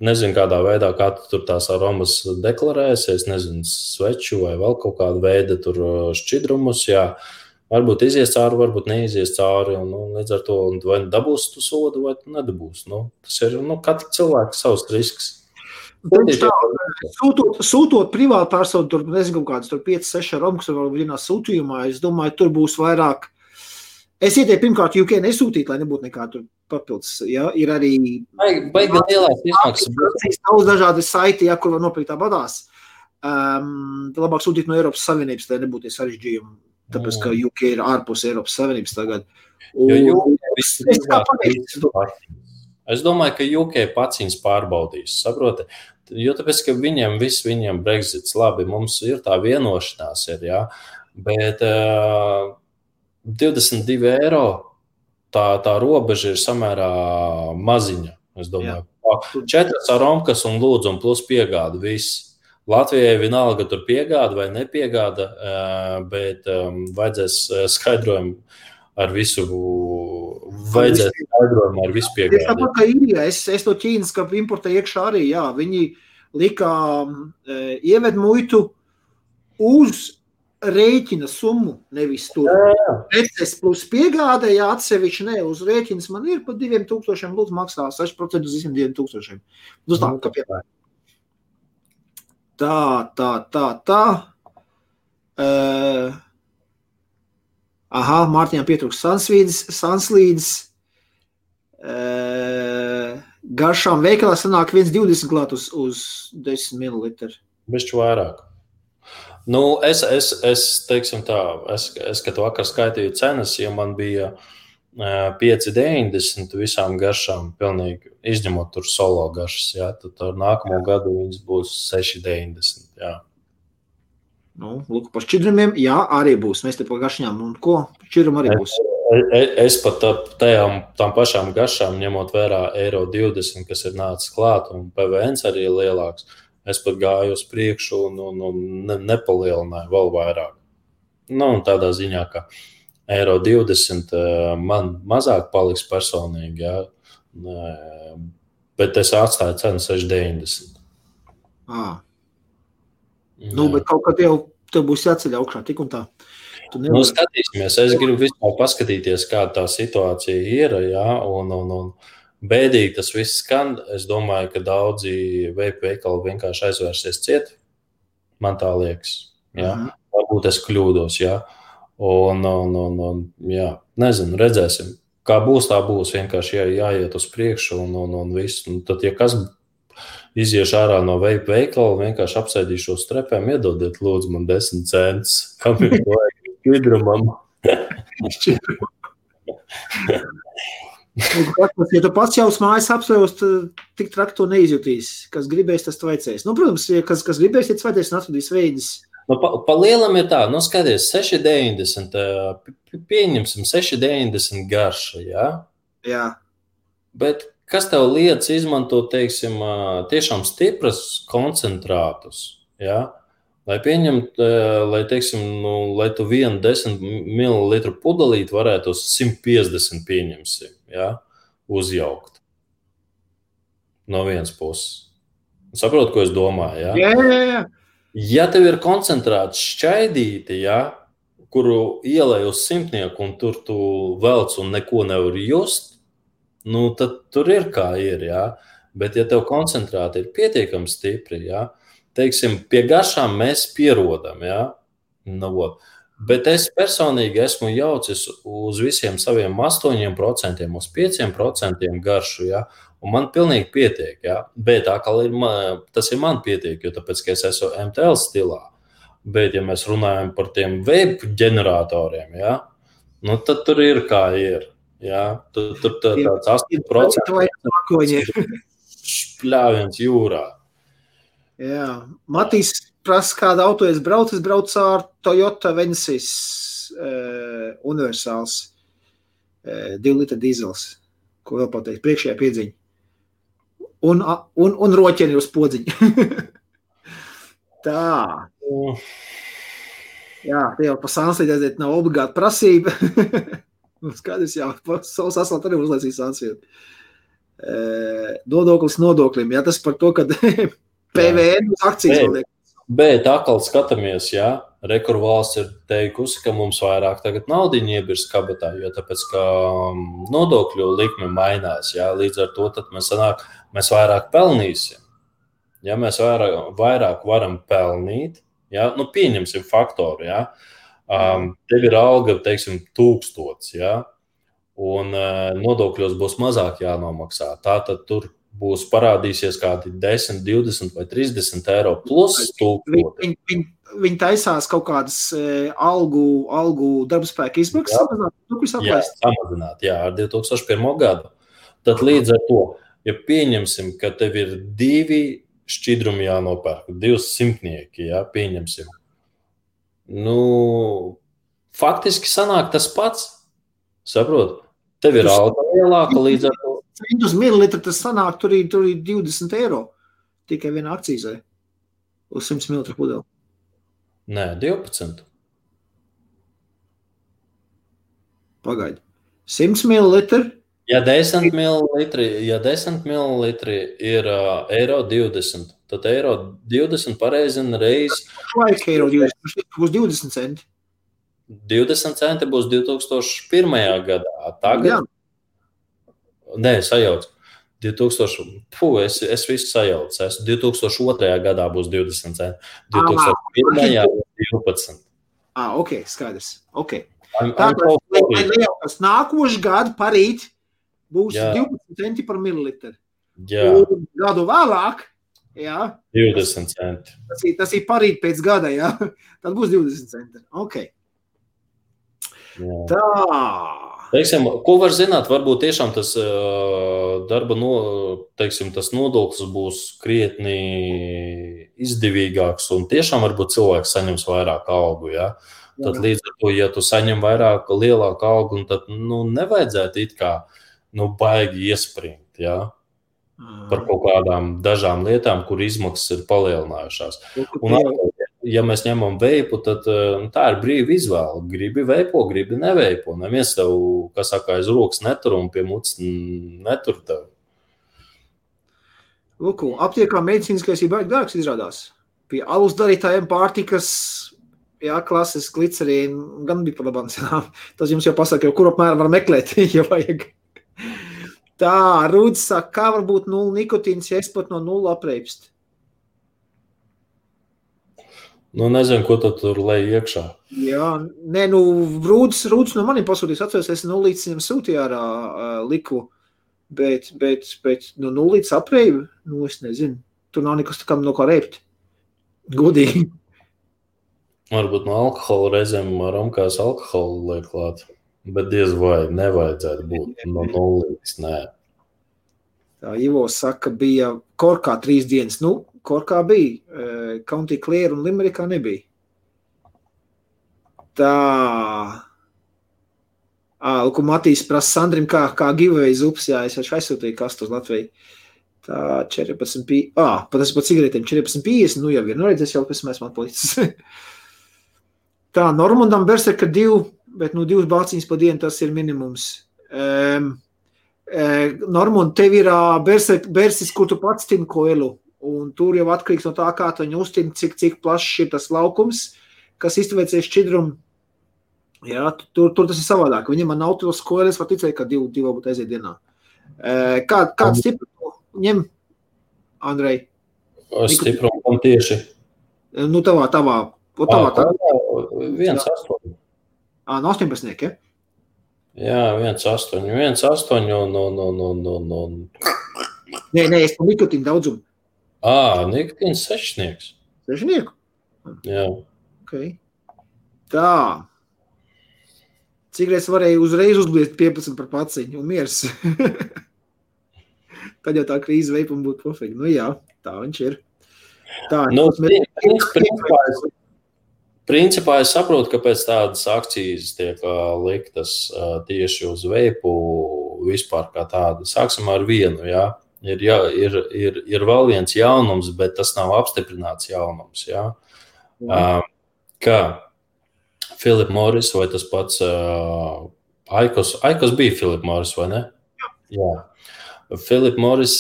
Speaker 2: nezinu, kādā veidā kā tu tur tās aromas deklarēsi. Es nezinu, sveču vai vēl kaut kādu veidu šķidrumus. Jā. Varbūt izies cauri, varbūt neizies cauri. Un, nu, līdz ar to vai dabūs tu sodu, vai nedabūs. Nu, tas ir nu, katra cilvēka savs risks.
Speaker 1: Tā, sūtot, sūtot privātu personu, tur nezinu, kādas tur 5, 6 romas vai vienā sūtījumā, es domāju, tur būs vairāk. Es ieteiktu, pirmkārt, UK nesūtīt, lai nebūtu nekāda papildus. Ja? Ir arī.
Speaker 2: Baigi lielās izmaksas.
Speaker 1: Daudz dažādi saiti, ja, kur var nopirkt tā badās. Um, labāk sūtīt no Eiropas Savienības, lai nebūtu sarežģījumi. Tāpēc, ka UK ir ārpus Eiropas Savienības tagad. Un, jo UK es,
Speaker 2: es, es domāju, ka UK pats viņus pārbaudīs. Saprotiet? Jo tāpēc, ka viņiem viss, viņiem Brexits, labi, mums ir tā vienošanās, ir, ja? bet uh, 22 eiro tā, tā robeža ir samērā maziņa. Es domāju, ka četras aromkas un lūdzu, un plus piegāda viss. Latvijai vienalga tur piegāda vai nepiegāda, bet um, vajadzēs skaidrojumu ar visu, vajadzēs skaidrojumu ar visu piegādi.
Speaker 1: Es saprotu, ka ir, es, es no Ķīnas, ka importē iekšā arī, jā, viņi lika e, ieved muitu uz rēķina summu, nevis tur. Preces plus piegāde, ja atsevišķi ne uz rēķinas man ir par 2000, lūdzu maksā 6% uz visiem 2000. Uz tā, kā piemēram. Tā, tā, tā, tā. Uh, aha, Mārtiņam pietrūks sanslīdes, sanslīdes. Uh, garšām veikalā sanāk 1,20 klāt uz, uz 10 ml.
Speaker 2: Bišķi vairāk. Nu, es, es, es, teiksim tā, es, es kad vakar skaitīju cenas, ja man bija uh, 5,90 visām garšām, pilnīgi izņemot tur solo garšas, jā, tad ar nākamo gadu viņas būs 6,90.
Speaker 1: Nu, lūk, par šķidrumiem, jā, arī būs. Mēs te par garšņām un ko? Šķidrum arī būs.
Speaker 2: Es, es, pat tajām tām pašām garšām, ņemot vērā eiro 20, kas ir nācis klāt, un PVN arī ir lielāks, es pat gāju uz priekšu un, un, un ne, nepalielināju vēl vairāk. Nu, tādā ziņā, ka eiro 20 eh, man mazāk paliks personīgi, jā, bet es atstāju cenu 6,90.
Speaker 1: Ah. Nu, bet kaut kad jau tev būs jāceļ augšā, tik un tā.
Speaker 2: Nu, skatīsimies, es gribu vispār paskatīties, kāda tā situācija ir. Jā, un, un, un, Bēdīgi tas viss skan. Es domāju, ka daudzi veikali vienkārši aizvērsies ciet. Man tā liekas. Jā. Mhm. Varbūt es kļūdos. Jā. Un, un, un, un, jā, nezinu, redzēsim. Kā būs, tā būs. Vienkārši jā, jāiet uz priekšu un, un, un viss. Un tad, ja kas iziešu ārā no veikala, vienkārši apsēdīšos trepēm, iedodiet, lūdzu, man desmit centus. Kam ir vajag? Šķidrumam.
Speaker 1: Ja tu pats jau mājas apsvērs, tad tik traki to neizjutīs. Kas gribēs, tas vajadzēs. Nu, protams, kas, kas gribēs, ja vajadzēs un atradīs veidus.
Speaker 2: Nu, pa, pa lielam ir tā, nu, skaties, 6,90. Pieņemsim, 6,90 garša. Ja?
Speaker 1: Jā.
Speaker 2: Bet kas tev liekas izmantot, teiksim, tiešām stipras koncentrātus? Ja? Lai pieņemtu, lai, teiksim, nu, lai tu vienu 10 ml pudelīti varētu uz 150 pieņemsim ja, uzjaukt. No vienas puses. Saprotu, ko es domāju. Ja?
Speaker 1: Jā, jā, jā.
Speaker 2: ja tev ir koncentrēts šķaidīti, ja, kuru ielai uz simtnieku, un tur tu velc un neko nevar just, nu, tad tur ir kā ir. Ja? Bet, ja tev koncentrēti ir pietiekami stipri, ja, teiksim, pie garšām mēs pierodam. Ja? Nu, Bet es personīgi esmu jaucis uz visiem saviem 8%, uz 5% garšu. Ja? Un man pilnīgi pietiek. Ja? Bet ir, tas ir man pietiek, jo tāpēc, es esmu MTL stilā. Bet, ja mēs runājam par tiem web ģeneratoriem, ja? nu, tad tur ir kā ir. Ja? Tur, tur tā, tāds 8% spļāviens jūrā.
Speaker 1: Jā, Matīs prasa, kādu auto es braucu. Es braucu ar Toyota Venesis uh, universāls uh, 2 litra dīzels, ko vēl pateikt, priekšējā piedziņa. Un, un, un roķeni uz podziņa. Tā. Jā, tie jau pa sanslīdēsiet nav obligāti prasība. Skaidrs, jā, savus asfaltu arī uzlaisīs sanslīdēt. Uh, nodoklis nodoklim, jā, tas par to, ka PVN akcijas
Speaker 2: liek. Bet atkal skatāmies, ja rekur valsts ir teikusi, ka mums vairāk tagad naudas iebirs kabatā, jo tāpēc, ka um, nodokļu likme mainās. Ja, līdz ar to mēs, sanāk, mēs vairāk pelnīsim. Ja mēs vairāk, vairāk varam pelnīt, ja, nu, pieņemsim faktoru. Ja, um, tev ir alga, teiksim, tūkstots, ja, un uh, nodokļos būs mazāk jānomaksā. Tātad tur būs parādīsies kādi 10, 20 vai 30 eiro plus stūkstoši.
Speaker 1: Viņi, viņi, viņi taisās kaut kādas e, algu, algu darba spēka izmaksas
Speaker 2: samazināt, nu, jā, samazināt, jā, ar 2001. gadu. Tad līdz ar to, ja pieņemsim, ka tev ir divi šķidrumi jānopērk, divi simtnieki, jā, pieņemsim. Nu, faktiski sanāk tas pats. Saprot? Tev ir alga lielāka līdz ar to
Speaker 1: Windows mililitru tas sanāk, tur ir, tur ir 20 eiro tikai vienā akcīzē uz 100 ml pudeli.
Speaker 2: Nē, 12.
Speaker 1: Pagaidi. 100 ml
Speaker 2: Ja 10 ml, ja 10 ml ir uh, eiro 20, tad eiro 20 pareizina reizes.
Speaker 1: Laika eiro 20, tas būs 20 centi.
Speaker 2: 20 centi būs 2001. gadā. Tagad, Jā. nē, sajauc. 2000, puh, es, es visu sajaucu. Es 2002. gadā būs 20 centi. 2001. būs 12.
Speaker 1: Ah, ok, skaidrs. Okay. Tātad, nākošais gads parīt būs jā. 12 centi par mililitru. Un gadu vēlāk, jā,
Speaker 2: 20 centi.
Speaker 1: Tas ir, tas ir parīt pēc gada, jā, tad būs 20 centi. Ok. Jā. Tā.
Speaker 2: Teiksim, ko var zināt? Varbūt tiešām tas uh, darba no, teiksim, tas nodoklis būs krietni izdevīgāks, un tiešām varbūt cilvēks saņems vairāk algu. Ja? Tad Jā. līdz ar to, ja tu saņem vairāk, lielāku algu, tad nu, nevajadzētu it kā nu, baigi iespringt. Ja? Par kaut kādām dažām lietām, kur izmaksas ir palielinājušās. Un, ja mēs ņemam veipu, tad nu, tā ir brīva izvēle. Gribi veipo, gribi neveipo. Neviens tev, kas saka, aiz rokas netur un pie mutes netur tev.
Speaker 1: Lūk, aptiekā medicīniskais ir baigi dārgs izrādās. Pie alus darītājiem pārtikas, jā, klases glicerīna gan bija par labām cenām. Tas jums jau pasaka, kur apmēram var meklēt, ja vajag. Tā, Rūdis saka, kā var būt nulle nikotīns, ja es pat no nulle apreipstu?
Speaker 2: Nu, nezinu, ko tur lej iekšā.
Speaker 1: Jā, nē, nu, Rūdis, Rūdis no maniem pasūtījis, atceros, es nulīdz viņam sūtīju ārā uh, liku, bet, bet, bet no nu, nulīdz apreivi, nu, es nezinu, tur nav nekas tā no kā reipt. Godīgi.
Speaker 2: Varbūt no alkohola reizēm varam kās alkoholu liek klāt, bet diez vai nevajadzētu būt no nē.
Speaker 1: Tā Ivo saka, bija korkā trīs dienas, nu, Korkā bija, uh, County Clear un Limerikā nebija. Tā. Ah, Lūk, Matīs prasa Sandrim, kā, kā giveaway zupas, jā, es viņš aizsūtīju kastu uz Latviju. Tā 14, pī... ah, pat es pat cigaretēm 14,50, nu jau ir, nu redz, es jau pēc mēs man palicis. tā, Normandam Berseka divi, bet nu divas bāciņas pa dienu tas ir minimums. Um, Normand, tev ir Bersis, kur tu pats tin koelu. Tur jau atkarīgs no tā, kā tu viņu uztīri, cik, cik plašs ir tas laukums, kas iztuvēsies šķidrumu. Jā, tur, tur tas ir savādāk. Viņam nav to skolu, es varu ticēt, ka divi, divi būtu aiziet dienā. Kā, kāds stiprs ņem, Andrej?
Speaker 2: Stiprumu tieši.
Speaker 1: Nu, tavā, tavā. O, tavā, tavā.
Speaker 2: Viens astoņi.
Speaker 1: Ā, no 18, ja?
Speaker 2: Jā, viens astoņi, viens astoņi un, un, un, un, un, un.
Speaker 1: Nē, nē, es par nikotīnu daudzumu.
Speaker 2: Ah, Nikitins sešnieks.
Speaker 1: Sešnieku?
Speaker 2: Jā.
Speaker 1: Okay. Tā. Cik reizes varēja uzreiz uzbliest 15 par paciņu un miers? Tad jau tā krīze veipam būtu pofīgi. Nu jā, tā viņš ir. Tā,
Speaker 2: nu, mēs... principā, es, principā es saprotu, ka pēc tādas akcijas tiek liktas tieši uz veipu vispār kā tādu. Sāksim ar vienu, jā. Ir, jā, ir, ir, ir vēl viens jaunums, bet tas nav apstiprināts jaunums. Jā. Uh, kā Filips Morris vai tas pats Aikos, Aikos bija Filips Morris vai ne? Jā. Filips Morris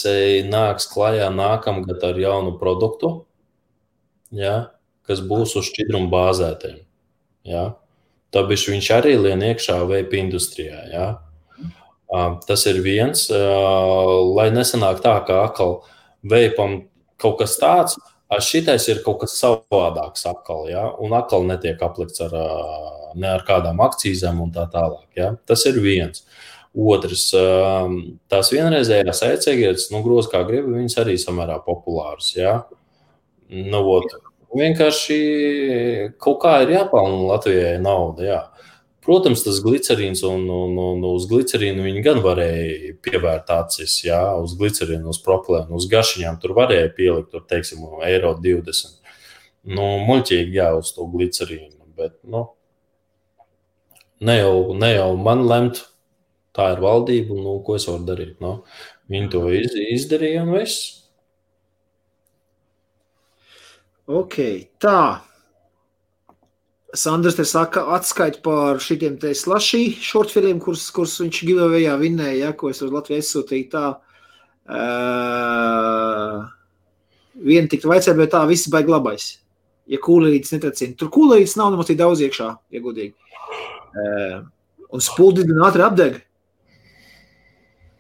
Speaker 2: nāks klajā nākamgad ar jaunu produktu, jā, kas būs uz šķidrumu bāzētiem. Jā. Tāpēc viņš arī lien iekšā veipa industrijā. Jā. Tas ir viens, lai nesanāk tā, ka atkal veipam kaut kas tāds, šitais ir kaut kas savādāks atkal, ja? un atkal netiek aplikts ar, ne ar kādām akcīzēm un tā tālāk. Ja? Tas ir viens. Otrs, tās vienreizējās e-cigaretes, nu, groz kā gribi, viņas arī samērā populāras. Ja? Nu, ot, vienkārši kaut kā ir jāpelnā Latvijai nauda. Ja? Protams, tas glicerīns un, un, un uz glicerīnu viņi gan varēja pievērt acis, jā, uz glicerīnu, uz propilēnu, uz gašiņām. Tur varēja pielikt, tur, teiksim, eiro 20. Nu, muļķīgi, jā, uz to glicerīnu. Bet, nu, ne jau, ne jau man lemt, tā ir valdība, nu, ko es varu darīt. Nu, viņi to iz, izdarīja un viss.
Speaker 1: Ok, tā. Sandrs te saka, atskaita par šitiem te slašī šortfiliem, kurus, kurus viņš giveawayā vinnēja, ja, ko es uz Latviju aizsūtīju tā. Uh, Viena tiktu vajadzēja, bet tā visi baigi labais. Ja kūlītis netracina. Tur kūlītis nav nemaz tik daudz iekšā, ja godīgi. Uh, un spuldi ātri apdeg.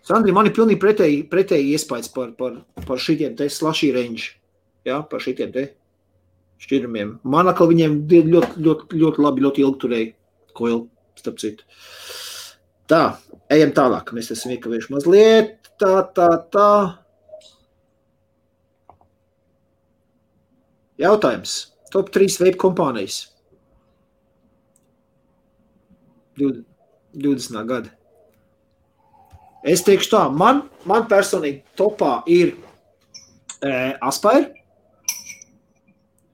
Speaker 1: Sandri, man ir pilnīgi pretēji, pretēji iespējas par, par, par šitiem te slašī range. Ja, par šitiem te šķirumiem. Man atkal viņiem ļoti, ļoti, ļoti labi, ļoti ilgi turēja koili, starp citu. Tā, ejam tālāk. Mēs esam iekavējuši mazliet. Tā, tā, tā. Jautājums. Top 3 veidu kompānijas. 20. gada. Es teikšu tā, man, man personīgi topā ir e, Aspire.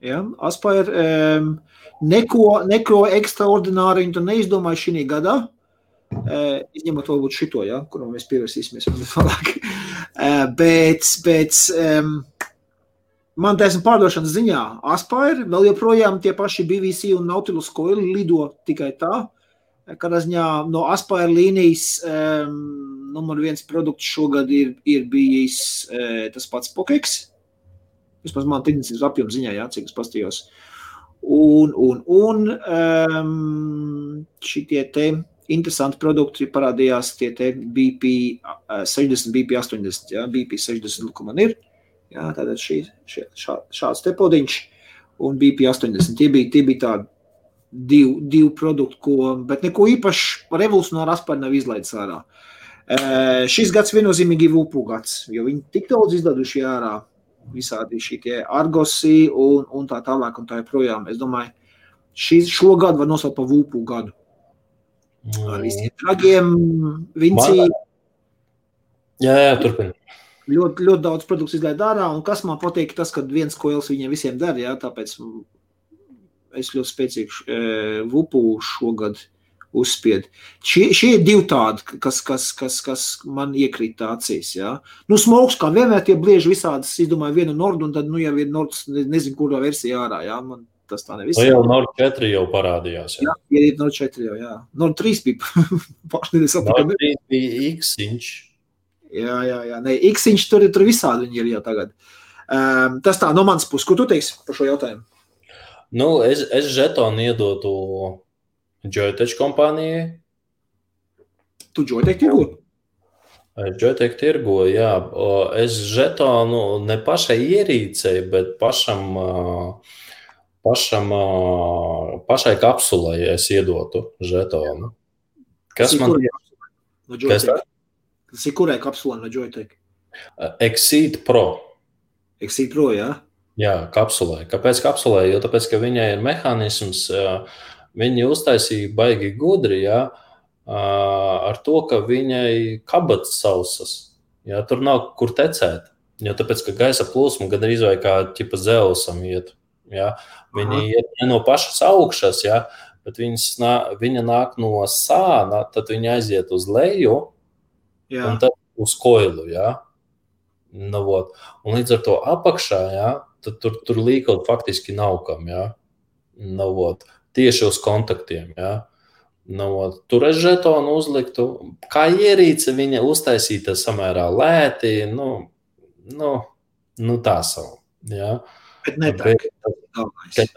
Speaker 1: Ja? Aspire um, neko, neko ekstraordināru viņi neizdomāja šī gadā. Uh, izņemot varbūt šito, ja, kuram mēs pievērsīsimies vēlāk. uh, bet, bet um, man taisnība pārdošanas ziņā Aspire vēl joprojām tie paši BBC un Nautilus koili lido tikai tā. Kādā ziņā no Aspire līnijas um, numur viens produkts šogad ir, ir bijis uh, tas pats Pokeks. Vismaz man tirdzniecības apjoms ziņā, jā, cik es pastījos. Un, un, un um, šitie te interesanti produkti parādījās tie te BP 60, BP 80, jā, BP 60, ko man ir. Jā, tātad šī, šī, šā, šāds te podiņš un BP 80. Tie bija, tie bija tādi divi, divi produkti, ko, bet neko īpaši revolucionāru aspēri nav izlaidis ārā. Uh, šis gads viennozīmīgi ir VUPU gads, jo viņi tik daudz izlaiduši ārā visādi šie argosi un, un tā tālāk un tā joprojām. Es domāju, šis, šo gadu var nosaukt par vūpu gadu. Ar visiem tragiem, vinci.
Speaker 2: Jā, jā, turpini.
Speaker 1: Ļoti, ļoti daudz produktu izlaid ārā, un kas man patīk, tas, ka viens koils viņiem visiem der, jā, tāpēc es ļoti spēcīgi e, vupu šogad uzspied. Šie, šie ir divi tādi, kas, kas, kas, kas man iekrīt acīs. Ja? Nu, smogs, kā vienmēr, tie blieži visādas, izdomāju vienu nordu, un tad, nu, jau ir nords, nezinu, kurā versijā ārā, ja? man tas tā nevis.
Speaker 2: Nu, jau Nord 4 jau parādījās.
Speaker 1: Jā, jā ir Nord 4 jau, jā. Nord 3 bija,
Speaker 2: nesapratu. Nord 3 bija X-inch.
Speaker 1: Jā, jā, jā, ne, X-inch tur, tur visādi viņi ir jau tagad. Um, tas tā no manas puses, ko tu teiksi par šo jautājumu?
Speaker 2: Nu, es, es žetonu iedotu Joytech kompānijai.
Speaker 1: Tu Joytech tirgo?
Speaker 2: Joytech tirgo, jā. Es žetonu ne pašai ierīcei, bet pašam, pašam, pašai kapsulai es iedotu žetonu.
Speaker 1: Kas man ir? No Kas Tas ir kurai kapsulai no Joytech?
Speaker 2: Exceed Pro.
Speaker 1: Exceed Pro, jā?
Speaker 2: Jā, kapsulai. Kāpēc kapsulai? Jo tāpēc, ka viņai ir mehānisms, uh, Viņi uztaisīja baigi gudri, ja, ar to, ka viņai kabatas sausas. Ja, tur nav kur tecēt. Jo tāpēc, ka gaisa plūsma gan arī vai kā ķipa zelsam iet. Ja. Viņi Aha. iet ne no pašas augšas, ja, bet nā, viņa nāk no sāna, tad viņa aiziet uz leju Jā. un tad uz koilu. Ja. Nu, vot. un līdz ar to apakšā, ja, tad tur, tur līkot faktiski nav kam. Ja. Nu, vot tieši uz kontaktiem. Ja? Nu, tur es žetonu uzliktu, kā ierīce viņa uztaisīta samērā lēti. Nu, nu, nu tā savu. Ja?
Speaker 1: Bet netek. Bet,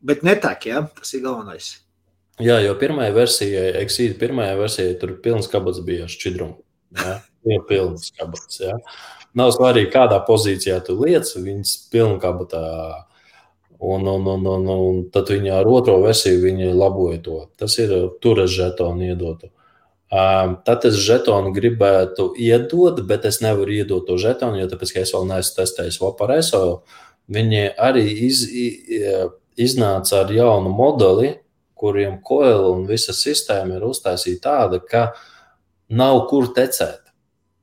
Speaker 1: Bet netek, ja? tas ir galvenais.
Speaker 2: Jā, jo pirmajā versijā, Exīda pirmajā versijā, tur pilns kabats bija šķidrums. Ja? Bija pilns kabats. Ja? Nav svarīgi, kādā pozīcijā tu lietas, viņas pilnā kabatā Un, un, un, un, un tad viņi ar otro versiju viņi laboja to. Tas ir turas žetonu iedotu. Um, tad es žetonu gribētu iedot, bet es nevaru iedot to žetonu, jo tāpēc, es vēl neesmu testējis Vapareso. Viņi arī iz, iznāca ar jaunu modeli, kuriem koela un visa sistēma ir uztaisīta tāda, ka nav kur tecēt.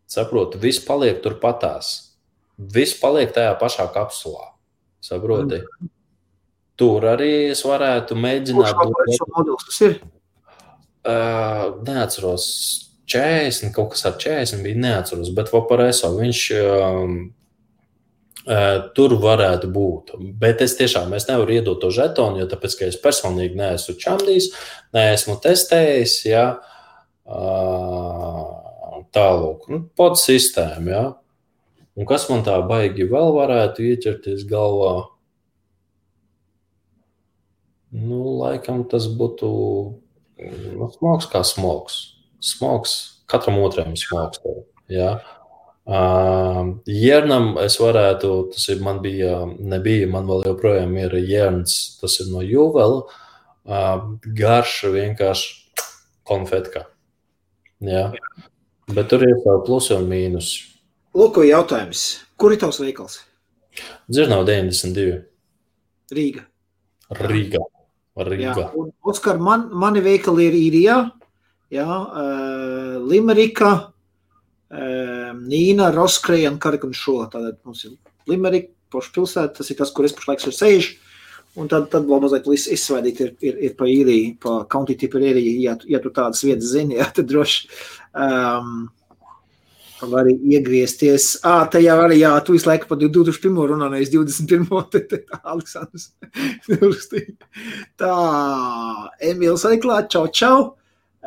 Speaker 2: Saprotu, viss paliek turpatās. Viss paliek tajā pašā kapsulā. Saproti? Mm. Tur arī es varētu mēģināt.
Speaker 1: Kurš modelis tas ir?
Speaker 2: Uh, neatceros. 40, kaut kas ar 40 bija neatceros, bet Vapareso viņš, um, Tur varētu būt. Bet es tiešām es nevaru iedot to žetonu, jo tāpēc, es personīgi neesmu čamdījis, neesmu testējis. Ja, tālāk, nu, pats sistēma. Ja. Un kas man tā baigi vēl varētu ieķerties galvā? Nu, laikam tas būtu nu, smogs kā smogs. Smogs katram otram ir smogs. Ja. Uh, Jērnam es varētu, tas ir man bija, nebija, man vēl joprojām ir jērns, tas ir no jūvela, uh, garša vienkārši konfetka. Jā. Bet tur ir vēl plusi un mīnus.
Speaker 1: Lūk, jautājums. Kur ir tavs veikals?
Speaker 2: Dzirnav 92.
Speaker 1: Rīga.
Speaker 2: Rīga.
Speaker 1: Un, Oskar, man, mani veikali ir īrijā, jā, uh, Limerika, Ehm, Nīna, Roskreja un Karika un šo. Tātad mums ir Limerika, poša pilsēta, tas ir tas, kur es pašlaik esmu sēž. Un tad, tad vēl mazliet izsvaidīt ir, ir, ir pa īriju, pa county tipu īriju, ja, ja tu tādas vietas zini, jā, tad droši um, var iegriezties. Ā, te jau arī, jā, tu visu laiku pa 2001 runā, nevis 21. Te, te, tā, Aleksandrs. tā, Emīls arī klāt, čau, čau.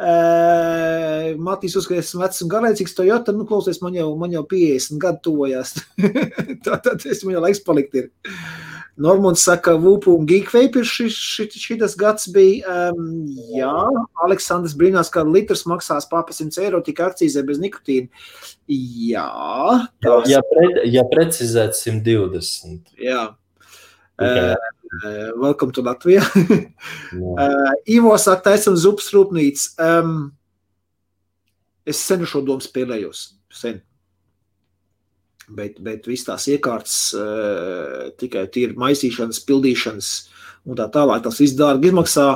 Speaker 1: Uh, Matīs uzskatīs, esmu vecs un garlaicīgs Toyota, nu klausies, man jau, man jau 50 gadu tuvojās. Tātad es man jau laiks palikt ir. Normons saka, Vupu un Geekvape ir šis, šis, šitas gads bija. Um, jā, Aleksandrs brīnās, ka litrs maksās pārpa 100 eiro tik akcīzē bez nikotīna. Jā.
Speaker 2: Tas... Ja, pre, ja precizēt 120.
Speaker 1: Jā. Okay. Uh, welcome to Latviju. uh, Ivo saka, taisam zupas rūpnīcu. Um, es senu šo domu spēlējos. Sen. Bet, bet viss tās iekārtas, uh, tikai tīri maisīšanas, pildīšanas un tā tālāk, tas viss dārgi izmaksā.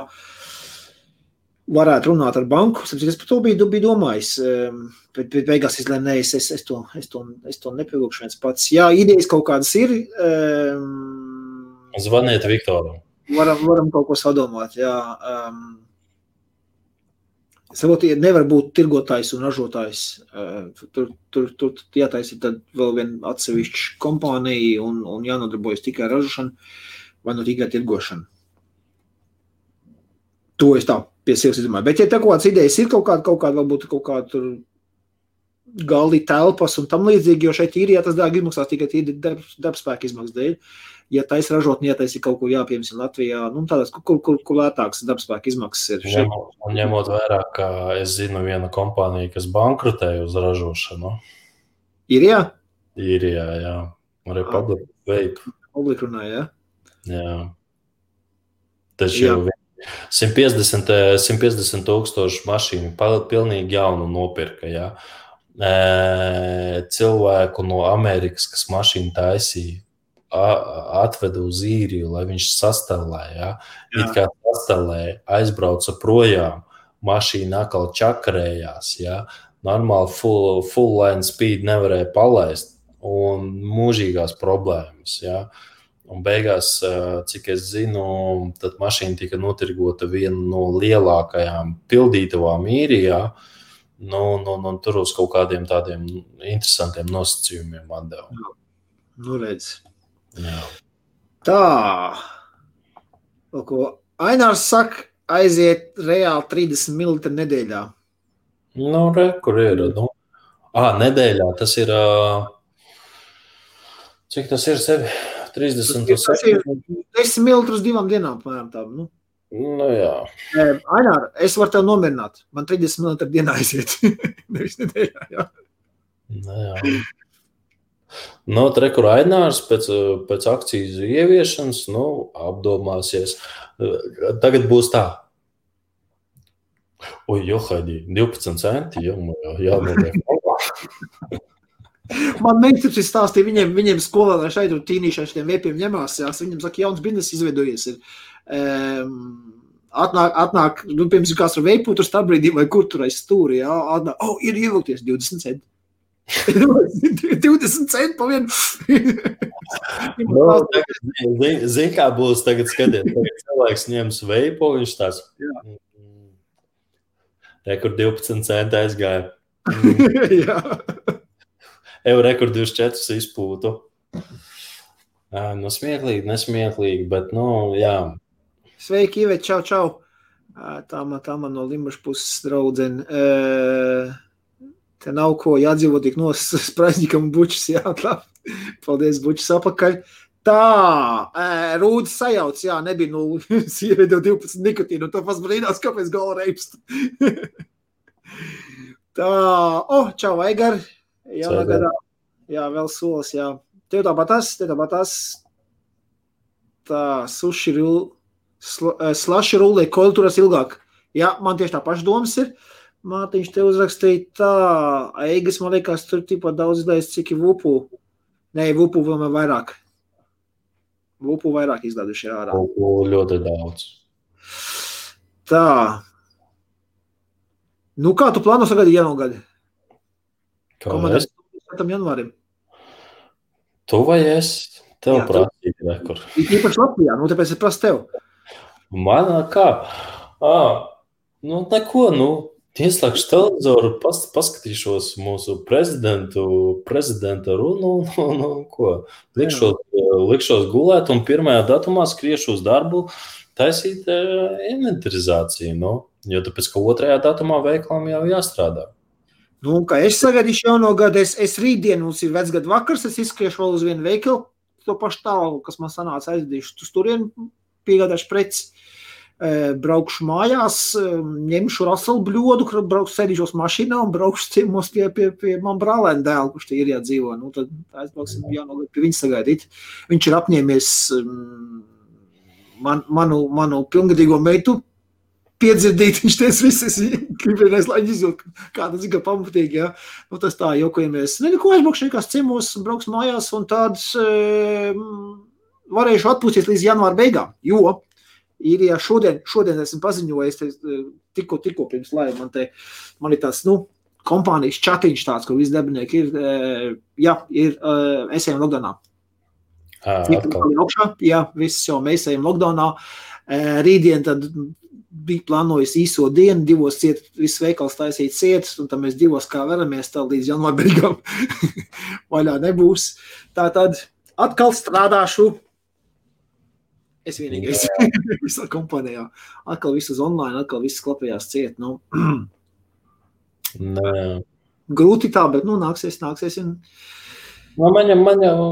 Speaker 1: Varētu runāt ar banku. Es par to biju, biju domājis. Um, bet, bet beigās izlēmu, nē, es, es, es, to, es, to, es to nepievilkšu viens pats. Jā, idejas kaut kādas ir. Um,
Speaker 2: Zvaniet Viktoram.
Speaker 1: Varam, varam kaut ko sadomāt. Jā. Um, Ja nevar būt tirgotājs un ražotājs, uh, tur, tur, tur jātaisa vēl viena atsevišķa kompānija un, un jānodarbojas tikai ar ražošanu vai nu tikai tirgošanu. To es tā pie sevis domāju. Bet, ja tā kādas idejas ir kaut kāda, kaut kāda varbūt kaut kāda tur galdi telpas un tam līdzīgi, jo šeit īrijā tas dārgi izmaksās tikai darbspēka darb izmaksas dēļ. Uh, ja taisa ražotni, ja taisa kaut ko jāpiemēram Latvijā, nu, tādas, kur, kur, kur lētākas darbspēka izmaksas ir.
Speaker 2: Ņemot, ņemot vērā, ka es zinu vienu kompāniju, kas bankrotēja uz ražošanu.
Speaker 1: Ir jā?
Speaker 2: Ir jā, jā. Arī publika veidu.
Speaker 1: Publika runāja,
Speaker 2: jā? Jā. Taču jā. 150, 150 tūkstoši mašīnu pilnīgi jaunu nopirka. Ja? Cilvēku no Amerikas, kas mašīnu taisīja, atveda uz īriju, lai viņš sastāvēja. Ja? It kā sastāvēja, aizbrauca projām, mašīna atkal čakarējās. Ja? Normāli full, full line speed nevarēja palaist un mūžīgās problēmas. Ja? Un beigās, cik es zinu, tad mašīna tika notirgota viena no lielākajām pildītavām īrijā. Nu, nu, nu, tur uz kaut kādiem tādiem interesantiem nosacījumiem atdeva.
Speaker 1: Nu, redz. Tā. Ko Ainārs saka, aiziet reāli 30 ml nedēļā.
Speaker 2: Nu, re, kur ir? Nu? À, nedēļā tas ir. Cik tas ir sevi? 30.
Speaker 1: Tas ir 10 ml divām dienām, apmēram tā. Nu.
Speaker 2: Nu, jā.
Speaker 1: Ainār, es varu tev nomierināt. Man 30 ml dienā aiziet. Nevis nedēļā. Jā.
Speaker 2: Nu, jā. No nu, Treku Rainārs pēc, pēc akciju ieviešanas nu, apdomāsies. Tagad būs tā. Oi, Johaidī, 12 centi, jau jānoliek.
Speaker 1: Man meitars stāstīja, viņiem, viņiem skolā šeit tur tīnīšai šiem viepiem ņemās, jās, viņiem saka, jauns biznes izveidojies ir. Um, atnāk, atnāk, nu, piemēram, kāds ar veipu tur stābrīdī vai kur tur aiz stūri, jā, atnāk, oh, ir ievilkties 20 centi. 20 centi pa vienu.
Speaker 2: no, Zini, zin, kā būs tagad, skatiet, tagad cilvēks ņems veipo, viņš tās. Re, kur 12 centi aizgāja. Jā. Evo, re, kur 24 izpūtu. Nu, smieklīgi, nesmieklīgi, bet, nu, jā.
Speaker 1: Sveiki, Ivet, čau, čau. Tā man, tā man no Limbaša puses draudzene. Te nav ko jādzīvo tik nospraidņikam bučus, jā, labi. Paldies, bučus apakaļ. Tā, rūdas sajauc, jā, nebija, nu, sieviete 12 nikotīnu, un to pats brīnās, kāpēc galva reipst. Tā, oh, čau, Aigar. Jā, gadā. Jā, vēl solis, jā. Tev tāpat tas, tev tāpat tas. Tā, suši sl, slaši rulē kultūras ilgāk. Jā, man tieši tā paša domas ir. Mātiņš te uzrakstīja tā, Eigas, man liekas, tur tikpat daudz izlaist, cik ir vupu. Nē, vupu vēl vairāk. Vupu vairāk izlaiduši ārā.
Speaker 2: Vupu ļoti daudz.
Speaker 1: Tā, Nu, kā tu plāno sagaidīt jaunu gadu?
Speaker 2: Komandas
Speaker 1: 4. janvārim.
Speaker 2: Tu vai es? Tev prasīt, kur.
Speaker 1: Īpaši Latvijā, nu tāpēc es prasu tev.
Speaker 2: Manā kā? Ā, nu neko, nu, ieslēgšu televizoru, pas, paskatīšos mūsu prezidentu, prezidenta runu, nu, nu, ko. Likšos, likšos gulēt un pirmajā datumā skriešu uz darbu taisīt uh, inventarizāciju, nu. Jo tāpēc, ka otrajā datumā veikalam jau jāstrādā.
Speaker 1: Nu, kā es sagaidīšu jauno gadu, es, es rītdien, mums ir vecgada vakars, es izskriešu vēl uz vienu veikalu, to pašu tālu, kas man sanāca aizdīšu uz turienu, piegādāšu preci, braukšu mājās, ņemšu raselu bļodu, braukšu sēdīšos mašīnā un braukšu ciemos pie, pie, pie man brālēna dēla, kurš tie ir jādzīvo. Nu, tad aizbrauksim gadu pie viņa sagaidīt. Viņš ir apņēmies man, manu, manu pilngadīgo meitu piedzirdīt. Viņš teica, viss es gribēju, lai viņi izjūt, kāda zina pamatīgi. Ja? Nu, tas tā, jokojamies. Ne, neko aizbraukšu vienkārši ciemos, brauks mājās un tāds e, varēšu atpūsties līdz janvāra beigām. Jo ja šodien, šodien esmu paziņojis, te, tikko, tikko pirms laiva man te, man ir tāds, nu, kompānijas čatiņš tāds, kur visi darbinieki ir, e, jā, ir, e, es ejam lockdownā. Augšā, jā, viss jau mēs ejam lockdownā. Rītdien tad bija plānojis īso dienu, divos ciet, viss veikals taisīt cietas, un tad mēs divos kā veramies tā līdz janvāra beigām vaļā nebūs. Tā tad atkal strādāšu. Es vienīgais visā kompānijā. Atkal viss uz online, atkal viss klapējās ciet. Nu.
Speaker 2: Nē.
Speaker 1: Grūti tā, bet nu nāksies, nāksies. Un...
Speaker 2: Nu, man, jau, man, jau,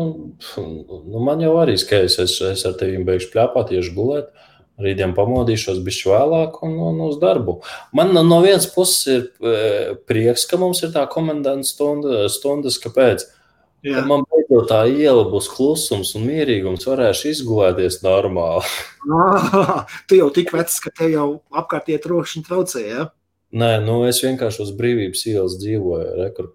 Speaker 2: nu, man jau arī skaidrs, es, es ar tevi beigšu pļāpāt, tieši gulēt. Rītdien pamodīšos, bišķi vēlāk un, un uz darbu. Man no vienas puses ir e, prieks, ka mums ir tā komendanta stunda, stundas, kāpēc. Ja man beidzot tā iela būs klusums un mierīgums, varēšu izgulēties normāli.
Speaker 1: Ah, tu jau tik vecs, ka tev jau apkārtie trošiņi traucē, ja?
Speaker 2: Nē, nu es vienkārši uz brīvības ielas dzīvoju, rekur,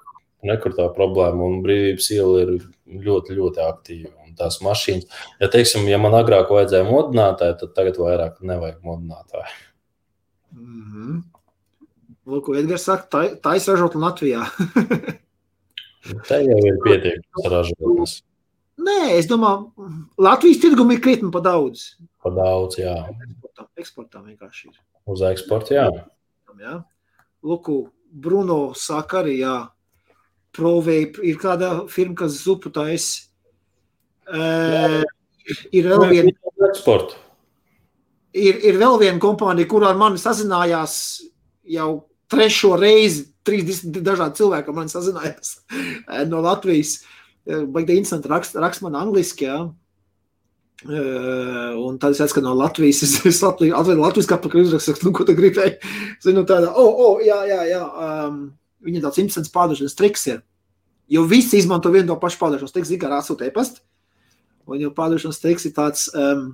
Speaker 2: nekur tā problēma, un brīvības iela ir ļoti, ļoti aktīva tās mašīnas. Ja, teiksim, ja man agrāk vajadzēja modinātāju, tad tagad vairāk nevajag modinātāju.
Speaker 1: Mm -hmm. Lūk, Edgars saka, ir ražota Latvijā.
Speaker 2: Te jau ir pietiekams ražotnes.
Speaker 1: Nē, es domāju, Latvijas tirgum ir krietni pa daudz.
Speaker 2: Pa daudz, jā.
Speaker 1: Eksportā, eksportā vienkārši ir.
Speaker 2: Uz eksportu, jā.
Speaker 1: jā. Lūk, Bruno saka arī, jā, Provei ir kāda firma, kas zupu taisa Uh, ir vēl viena
Speaker 2: eksporta.
Speaker 1: Ir, ir vēl viena kompānija, kurā ar mani sazinājās jau trešo reizi. Trīs dažādi cilvēki man sazinājās no Latvijas. Baigta interesanti raksta rakst man angliski. Ja. Uh, un tad es ka no Latvijas es, es atvedu Latvijas kāpēc uzrakstu, nu, ko tu gribēji. Zinu, tāda, oh, oh, jā, jā, jā. Um, viņa tāds interesants pārdošanas triks ir. Jo visi izmanto vienu to pašu pārdošanas triku, zina, kā rāsot e-pastu. Un jau pārdošanas teiks ir tāds, um,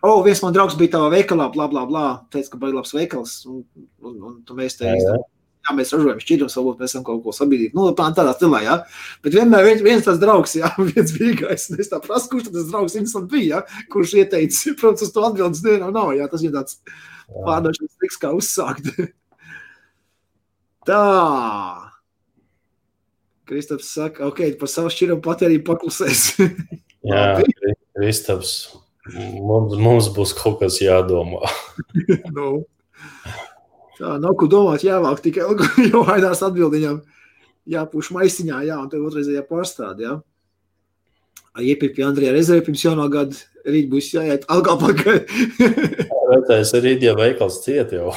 Speaker 1: oh, viens man draugs bija tavā veikalā, bla, bla, bla, teica, ka baigi labs veikals, un, un, un, un mēs te izdevām. Jā, mēs ražojam šķidrus, varbūt mēs esam kaut ko sabiedrīgi. Nu, tā, tādā stilā, jā. Bet vienmēr viens, viens tāds draugs, jā, viens bija, es tā prasu, kurš tas draugs interesanti bija, jā, kurš ieteica, protams, uz to atbildes dienā nav, jā, tas ir tāds pārdošanas triks, kā uzsākt. tā. Kristaps saka, ok, par savu šķirumu patērību paklusēs.
Speaker 2: Jā, Kristaps, mums, mums būs kaut kas jādomā.
Speaker 1: nu, tā nav ko domāt, jāvāk tikai jau haidās atbildiņām, jāpūš maisiņā, jā, un tev otrreizējā pārstādi, jā. Iepirkt pie Andrija rezervi pirms jaunā gada. Rīt būs jāiet algā pakaļ.
Speaker 2: Vecais rīt jau veikals ciet jau.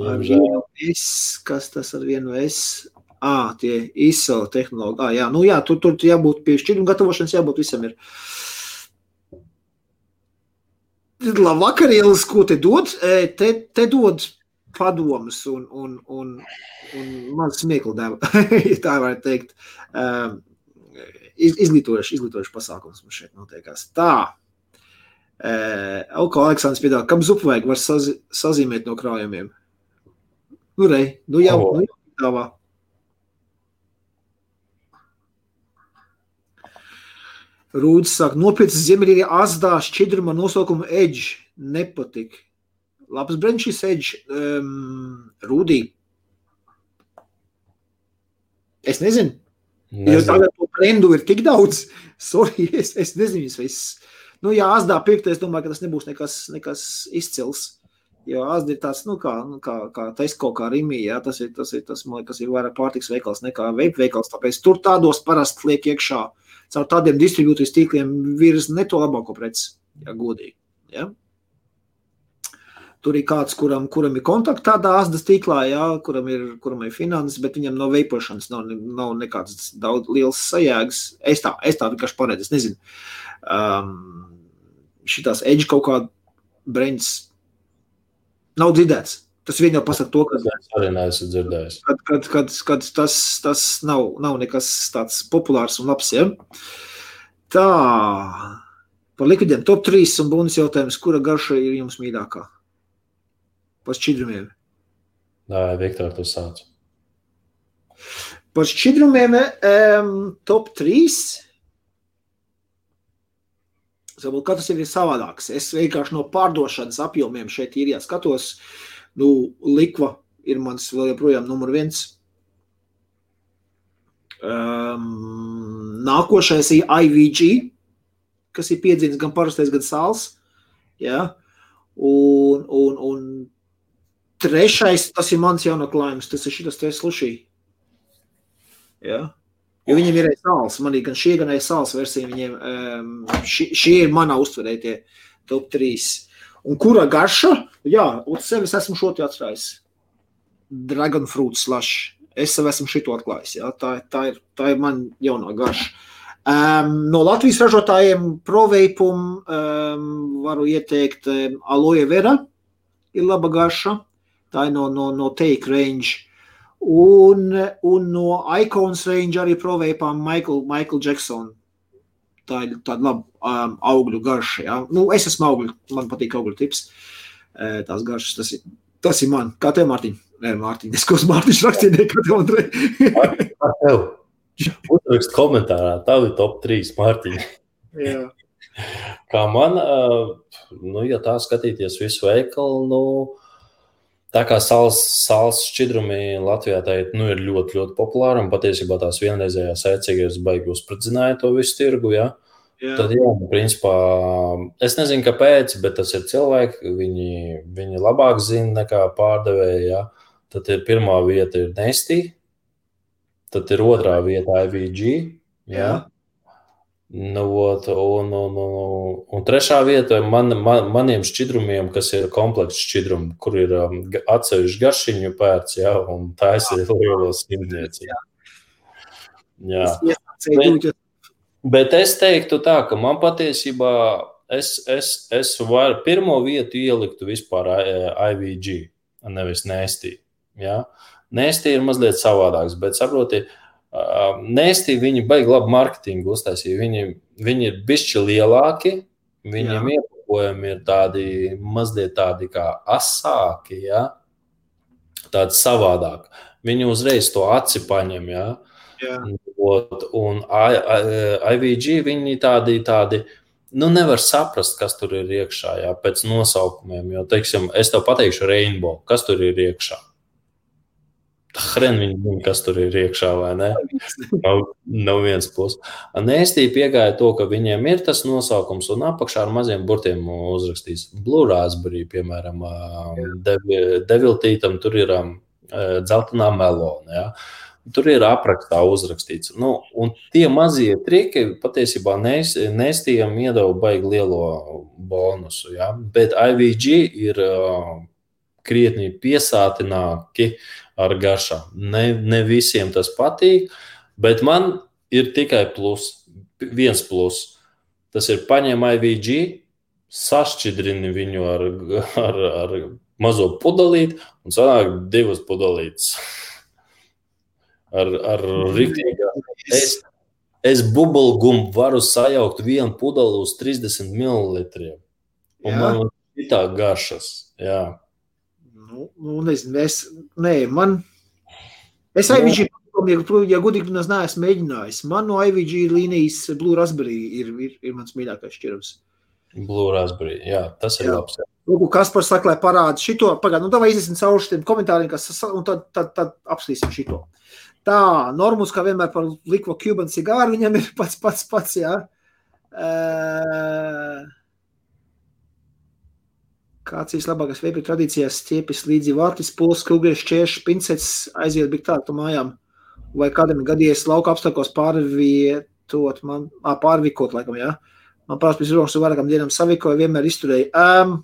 Speaker 1: Diemžēl. Es, kas tas ar vienu es? Ā, tie ISO tehnoloģi. Ā, jā, nu jā, tur, tur jābūt pie šķidruma gatavošanas, jābūt visam ir. Labvakar, Ielas, ko te dod? Te, te dod padomus un, un, un, un maz smieklu deva, ja tā varētu teikt. Um, izglītojuši, izglītojuši pasākums mums šeit notiekās. Tā. Uh, Alko Aleksandrs piedāvā, kam zupu vajag var sazi, sazīmēt no krājumiem? Nu, rei, nu jau, oh. nu jau piedāvā. Rūdis saka, nopircis Ziemeļīrija azdā šķidruma nosaukumu Edge. Nepatik. Labs brenčis Edge. Um, Rūdī. Es nezinu. nezinu. Jo tagad to brendu ir tik daudz. Sorry, es, es nezinu, es, nu jā, azdā pirkt, es domāju, ka tas nebūs nekas, nekas izcils. Jo Asda ir tāds, nu, kā, nu, kā, kā Tesco, kā Rimī, jā, tas ir, tas ir, tas, man liekas, ir vairāk pārtiks veikals nekā vape veikals, tāpēc tur tādos parasti liek iekšā caur tādiem distribūcijas tīkliem virs ne to labāko preci, ja godīgi. Ja? Tur ir kāds, kuram, kuram ir kontakts tādā asdas tīklā, jā, kuram, ir, kuram ir finanses, bet viņam nav veipošanas, nav, nav nekāds daudz liels sajēgas. Es tā, es tā vienkārši paredzu, es nezinu. Um, šitās edge kaut kāda breņas nav dzirdēts. Tas vien jau pasaka to, ka,
Speaker 2: arī neesmu dzirdējis.
Speaker 1: Kad, kad, kad, kad tas, tas nav, nav nekas tāds populārs un labs. Ja? Tā, par likvidiem top 3 un bonus jautājums, kura garša ir jums mīļākā? Par šķidrumiem.
Speaker 2: Nē, Viktor, tu sāc.
Speaker 1: Par šķidrumiem um, top 3. Varbūt katrs ir savādāks. Es vienkārši no pārdošanas apjomiem šeit ir jāskatos. Ja Nu, Likva ir mans vēl joprojām numur viens. Um, nākošais ir IVG, kas ir piedzīvis gan parastais, gan sāls. Ja? Un, un, un trešais, tas ir mans jaunaklājums, tas ir šis te slušī. Ja? Jo viņiem ir sāls, man ir gan šī, gan sāls versija. Viņiem, um, šī, šī ir manā uztverē tie top 3. Un kura garša? Jā, uz sevis esmu šo te atstājis. Dragon fruit slash. Es sev esmu šito atklājis. Jā. Tā, tā, ir, tā ir man jaunā garša. Um, no Latvijas ražotājiem proveipum um, varu ieteikt um, aloe vera. Ir laba garša. Tā ir no, no, no Take Range. Un, un no Icons Range arī proveipām Michael, Michael Jackson tā ir tāda laba um, augļu garša. Ja? Nu, es esmu augļu, man patīk augļu tips. Tās garšas, tas ir, tas ir man. Kā tev, Mārtiņ? Nē, Mārtiņ, es kaut kā Mārtiņš rakstīju, kā tev, Andrej.
Speaker 2: Kā tev? Uzrakst komentārā, tavi top 3, Mārtiņ. Jā. Kā man, nu, ja tā skatīties visu veikalu, nu, Tā kā sāls, sāls šķidrumi Latvijā teikt, nu, ir ļoti, ļoti populāri un patiesībā tās vienreizējās ēcīgās baigi uzspridzināja to visu tirgu. Ja? Jā. Tad, jā, nu, principā, es nezinu, kāpēc, bet tas ir cilvēki. Viņi, viņi labāk zina nekā pārdevēji. Ja? Tad ir pirmā vieta ir Nestī, tad ir otrā vieta IVG. Ja? Jā. Nu, ot, un, un, un, un trešā vieta man, man, maniem šķidrumiem, kas ir komplekss šķidrumi, kur ir um, atsevišķi garšiņu pērts, ja, un tā ir lielos simtniecības. Jā. Bet, bet es teiktu tā, ka man patiesībā es, es, es varu pirmo vietu ieliktu vispār IVG, nevis Nēstī. Ja? Nēstī ir mazliet savādāks, bet saprotiet, Nēstī viņi baigi labu mārketingu uztaisīja. Viņi, viņi ir bišķi lielāki, viņiem iepakojumi ir tādi mazliet tādi kā asāki, ja? tādi savādāk. Viņi uzreiz to aci paņem. Ja? Jā. Un, un IVG viņi tādi, tādi nu, nevar saprast, kas tur ir iekšā, jā, pēc nosaukumiem. Jo, teiksim, es tev pateikšu, Rainbow, kas tur ir iekšā. Hren viņi zina, kas tur ir iekšā, vai ne? Nav, nav viens plus. Nēstī piegāja to, ka viņiem ir tas nosaukums, un apakšā ar maziem burtiem uzrakstīs Blue Raspberry, piemēram, Deviltītam tur ir dzeltenā melona. Ja? Tur ir aprakstā uzrakstīts. Nu, tie mazie triki patiesībā nestījām iedeva baigi lielo bonusu. Ja? Bet IVG ir uh, krietni piesātināti ar garšām. Ne, ne visiem tas patīk, bet man ir tikai plus, viens plus. Tas ir paņem IVG, sašķidrini viņu ar, ar, ar mazo pudelīti un sanāk divas pudelītes. Ar, ar rīktīgā. Es, es bubuļgumu varu sajaukt vienu pudeli uz 30 ml. Un jā. man ir tā garšas. Jā.
Speaker 1: Nu, nu nezinu, es, nē, man, es IVG, ja, ja godīgi, es neesmu mēģinājis. Man no IVG līnijas Blue Raspberry ir, ir, ir mans mīļākais šķirums.
Speaker 2: Blue Raspberry, jā, tas ir jā. labs. Jā.
Speaker 1: Lūk, kas par saka, lai parāda šito. Pagaid, nu, davai iziesim cauri šiem komentāriem, kas, un tad, tad, tad apslīsim šito. Tā, Normus, kā vienmēr par likvo Cuban cigāru, viņam ir pats, pats, pats, jā. Kāds ir labākais veidu tradīcijās stiepis līdzi vārtis, pols, kūgriešs, čērš, pincets, aiziet big tādu mājām. Vai kādam gadījies lauka apstākos pārvietot, man, ā, pārvikot, laikam, jā. Man prāts, pēc rokas vairākam dienam savikoja, vienmēr izturēja. Um,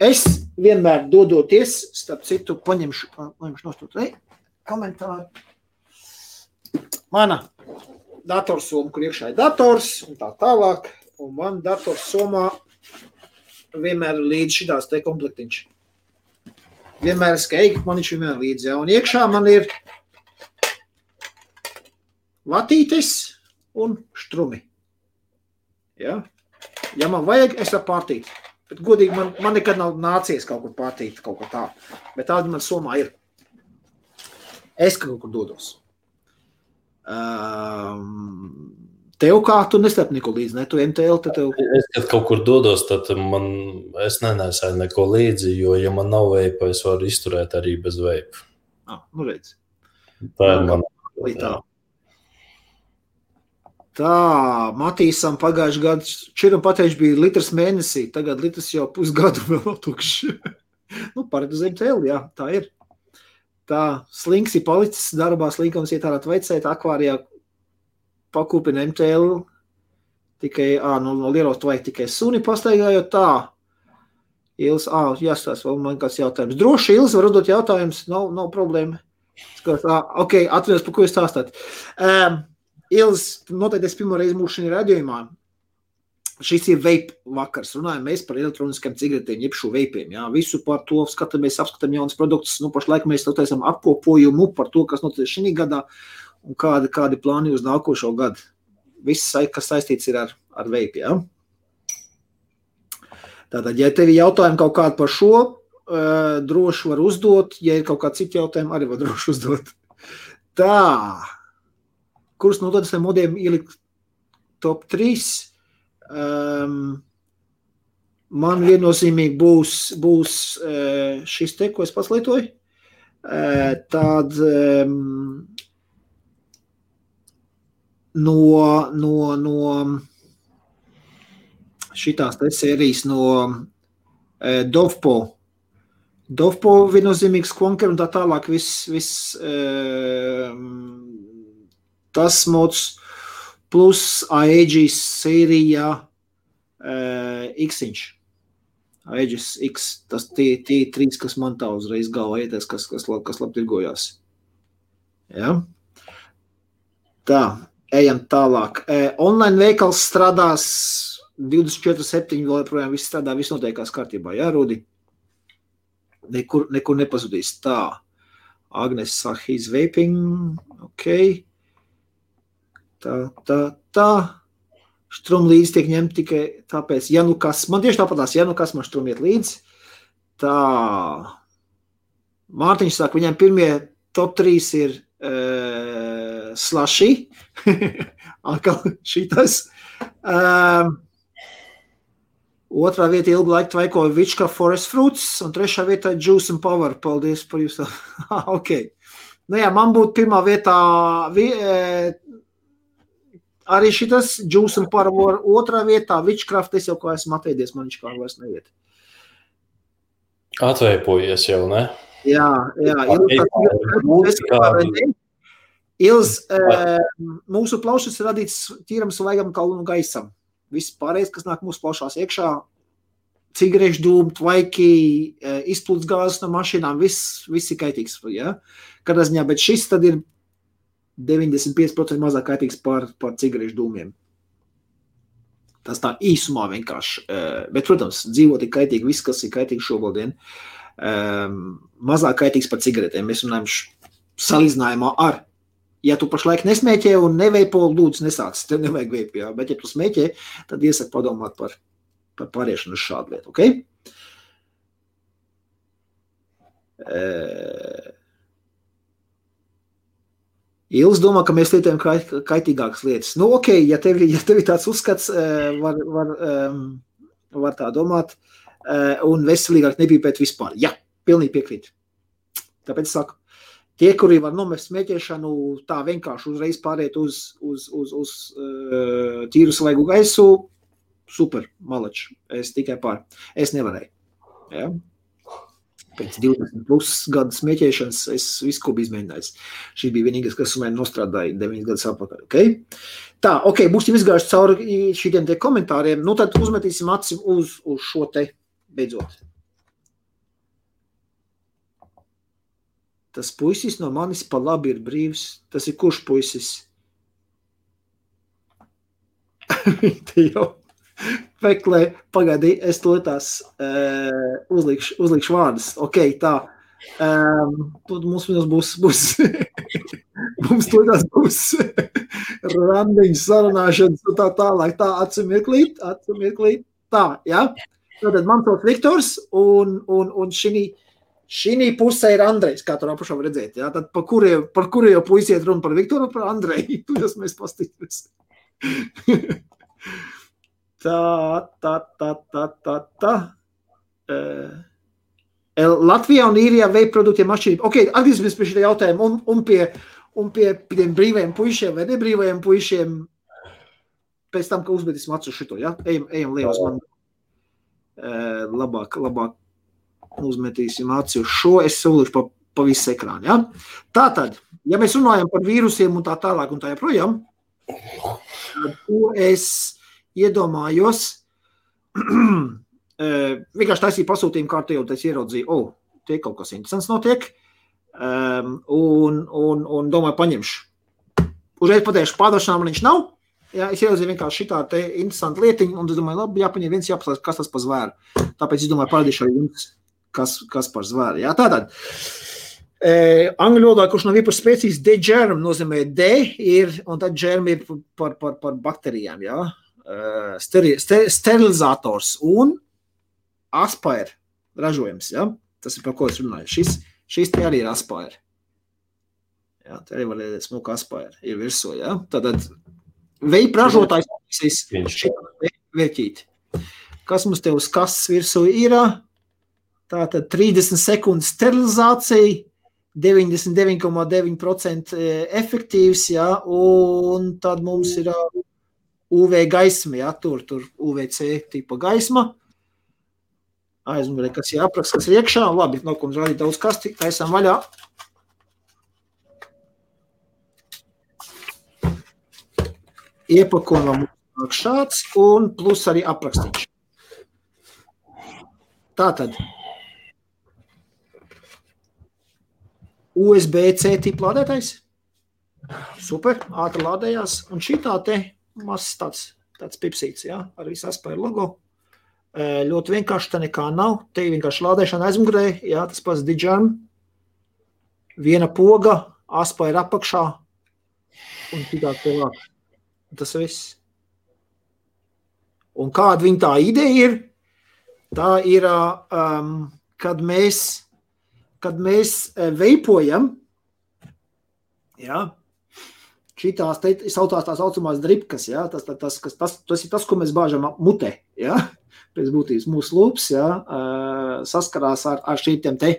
Speaker 1: Es vienmēr dodoties, starp citu, paņemšu, paņemšu nostot, komentāru. Mana datorsoma, kur iekšā ir dators un tā tālāk, un man datorsomā vienmēr ir līdz šitās te komplektiņš. Vienmēr ir skaisti, man viņš vienmēr līdzi, ja, un iekšā man ir vatītes un štrumi. Ja, ja man vajag, es varu pārtīt. Bet, godīgi, man, man nekad nav nācies kaut kur pārtīt, kaut ko tādu. Bet tāda man somā ir. Es kaut kur dodos. Um, tev kā tu neko līdzi, ne? Tu MTL, tev...
Speaker 2: Es, kad kaut kur dodos, tad man, es nenesēju neko līdzi, jo, ja man nav veipa, es varu izturēt arī bez veipa.
Speaker 1: Ah, nu redz.
Speaker 2: Tā ir mana.
Speaker 1: Tā. Tā, Matīsam pagājušajā gadā Čiram pateicis, bija litrs mēnesī, tagad litrs jau pusgadu vēl tukšs. nu, paredzēt tēlu, jā, tā ir. Tā, slinks ir palicis darbā, slinkams iet ārā veicēt, akvārijā pakūpina MTL, tikai, ā, no, no lieros vajag tikai suni pastaigājot tā. Ils, ā, jāstās, vēl man kāds jautājums. Droši, Ils, var uzdot jautājums, nav, nav problēma. Skars, ā, ok, atceros, par ko jūs stāstāt. Um, Ielas, noteikti es pirmo reizi mūsu šajā radījumā. Šis ir vape vakars. Runājam par elektroniskiem cigaretēm, jeb šo veipiem. Jā. Visu par to skatāmies, apskatām jaunas produktus. Nu, pašlaik mēs taisām apkopojumu par to, kas notiek šī gadā un kādi, kādi plāni uz nākošo gadu. Viss, kas saistīts ar, ar. Jā. Tātad, ja tev ir jautājumi kaut kādi par šo, uh, droši var uzdot. Ja ir kaut kādi citi jautājumi, arī var droši uzdot. Tā kurus no tādiem modiem ielikt top 3. Um, ehm, man viennozīmīgi būs, būs uh, šis te, ko es pats lietoju. Uh, Tad um, no, no, no šitās sērijas no uh, Dovpo. Dovpo viennozīmīgs konkurents un tā tālāk viss, viss uh, tas mods plus Aegis sērija uh, X. Aegis X, tas tie, tie trīs, kas man tā uzreiz galvā ieties, kas, kas, kas labi tirgojās. Ja? Tā, ejam tālāk. Uh, online veikals strādās 24-7, vēl joprojām viss strādā, viss notiekās kārtībā, jā, Rudi? Nekur, nekur nepazudīs. Tā, Agnes saka, he's vaping, ok. Tā, tā, tā. Strum līdzi tiek ņemta tikai tāpēc, ja nu kas, man tieši tāpatās, ja nu kas man strum iet līdzi, tā. Mārtiņš saka, viņam pirmie top 3 ir uh, slaši, atkal šitas. Um, Otrā vietā ilgu laiku tvaikoja Vička Forest Fruits, un trešā vietā Juice and Power. Paldies par jūsu. ok. Nu jā, man būtu pirmā vietā vi, Arī šis Džūs un Parvor otrā vietā, Witchcraft, es jau kā esmu atvēdies, man viņš kā vairs neviet.
Speaker 2: Atvēpojies jau, ne?
Speaker 1: Jā, jā. Ils, uh, mūsu plaušas ir radīts tīram, svaigam kalnu gaisam. Viss pārējais, kas nāk mūsu plaušās iekšā, cigarešu dūmu, tvaiki, izplūdes gāzes no mašīnām, viss, viss ir kaitīgs. Ja? Kādā ziņā, bet šis tad ir 95% mazāk kaitīgs par, par cigarešu dūmiem. Tas tā īsumā vienkārši. Bet, protams, dzīvot ir kaitīgi, viss, kas ir kaitīgi šobrīd, mazāk kaitīgs par cigaretēm. Mēs runājam salīdzinājumā ar ja tu pašlaik nesmēķē un neveipo, lūdzu, nesāc. Tev nevajag veipot, jā. bet ja tu smēķē, tad iesaku padomāt par, par pāriešanu uz šādu lietu. Okay? E... Ils domā, ka mēs lietojam kaitīgākas lietas. Nu, ok, ja tev, ja tev ir tāds uzskats, var, var, var tā domāt, un veselīgāk nepīpēt vispār. Jā, pilnīgi piekrīt. Tāpēc saku, Tie, kuri var nomest smēķēšanu, tā vienkārši uzreiz pāriet uz, uz, uz, uz tīru svaigu gaisu, super, malači. Es tikai pār. Es nevarēju. Ja? Pēc 20 plus gadu smēķēšanas es visu ko biju izmēģinājis. Šī bija vienīgais, kas man nostrādāja 9 gadus atpakaļ. Okay? Tā, ok, būsim izgājuši cauri šiem te komentāriem. Nu tad uzmetīsim aci uz, uz šo te beidzot. Tas puisis no manis pa labi ir brīvs. Tas ir kurš puisis? Te jau meklē, pagaidi, es to tās uh, uzlikšu, uzlikšu vārdus. Ok, tā. Um, tad mums būs, būs mums to tās būs randiņas sarunāšanas un tā tālāk. Tā, atsimirklīt, atsimirklīt. Tā, ja? Tātad man tos Viktors un, un, un šī Šī pusē ir Andrejs, kā tur apakšā redzēt. Jā? Tad par kuriem, par kuriem jau puisi iet runa par Viktoru, par Andreju. Tur mēs paskatīsimies. Tā, tā, tā, tā, tā. tā. Uh, Latvijā un Īrijā veidu produktiem atšķirība. Ok, atgriezīsimies pie šī jautājuma un, un pie, un pie tiem brīvajiem puišiem vai nebrīvajiem puišiem. Pēc tam, ka uzmetīsim acu šito, ja? ejam, ejam liels man. Uh, labāk, labāk uzmetīsim aci uz šo, es solīšu pa, pa visu ekrānu. Ja? Tā tad, ja mēs runājam par vīrusiem un tā tālāk un tā joprojām, tad to es iedomājos, vienkārši taisīju pasūtījumu kārtējo, tad es ieraudzīju, o, oh, te kaut kas interesants notiek, um, un, un, un domāju, paņemšu. Uzreiz pateikšu, pārdošanā man viņš nav, Jā, es ieraudzīju vienkārši šādu interesantu lietiņu, un es domāju, labi, jāpaņem viens jāpaslēdz, kas tas par zvēru. Tāpēc es domāju, parādīšu arī jums kas, kas par zvēru. Jā, tātad. E, angļu valodā, kurš nav īpaši spēcīgs, deģerm nozīmē de, ir, un tad germ ir par, par, par baktērijām. Jā. Steri, ster, sterilizators un aspēr ražojums. Jā. Tas ir par ko es runāju. Šis, šis te arī ir aspēr. Jā, te arī var redzēt, smuka aspēr ir virsū. Jā. Tātad veipa ražotājs ir vērķīt. Kas mums te uz kastes virsū ir? Tātad 30 sekundes sterilizācija, 99,9% e, efektīvs, ja, un tad mums ir UV gaisma, ja, tur, tur UVC tipa gaisma. Aizmirst, kas ir apraksts, kas ir iekšā. Labi, no kuras rādīt daudz kasti, taisām vaļā. Iepakumam šāds un plus arī aprakstīts. Tātad USB-C tipu lādētājs. Super, ātri lādējās. Un šī tā te mazs tāds, tāds pipsīts, ja, ar visu aspēru logo. Ļoti vienkārši, tā nekā nav. Te ir vienkārši lādēšana aizmugurē, jā, tas pats diģarm. Viena poga, aspēra apakšā un citā cilvēk. Tas viss. Un kāda viņa tā ideja ir? Tā ir, um, kad mēs kad mēs veipojam, ja, šitās te saucās tā saucamās dripkas, ja, tas, tas, tas, tas, tas ir tas, ko mēs bāžam mutē, ja, pēc būtības mūsu lūps, ja, saskarās ar, ar šīm te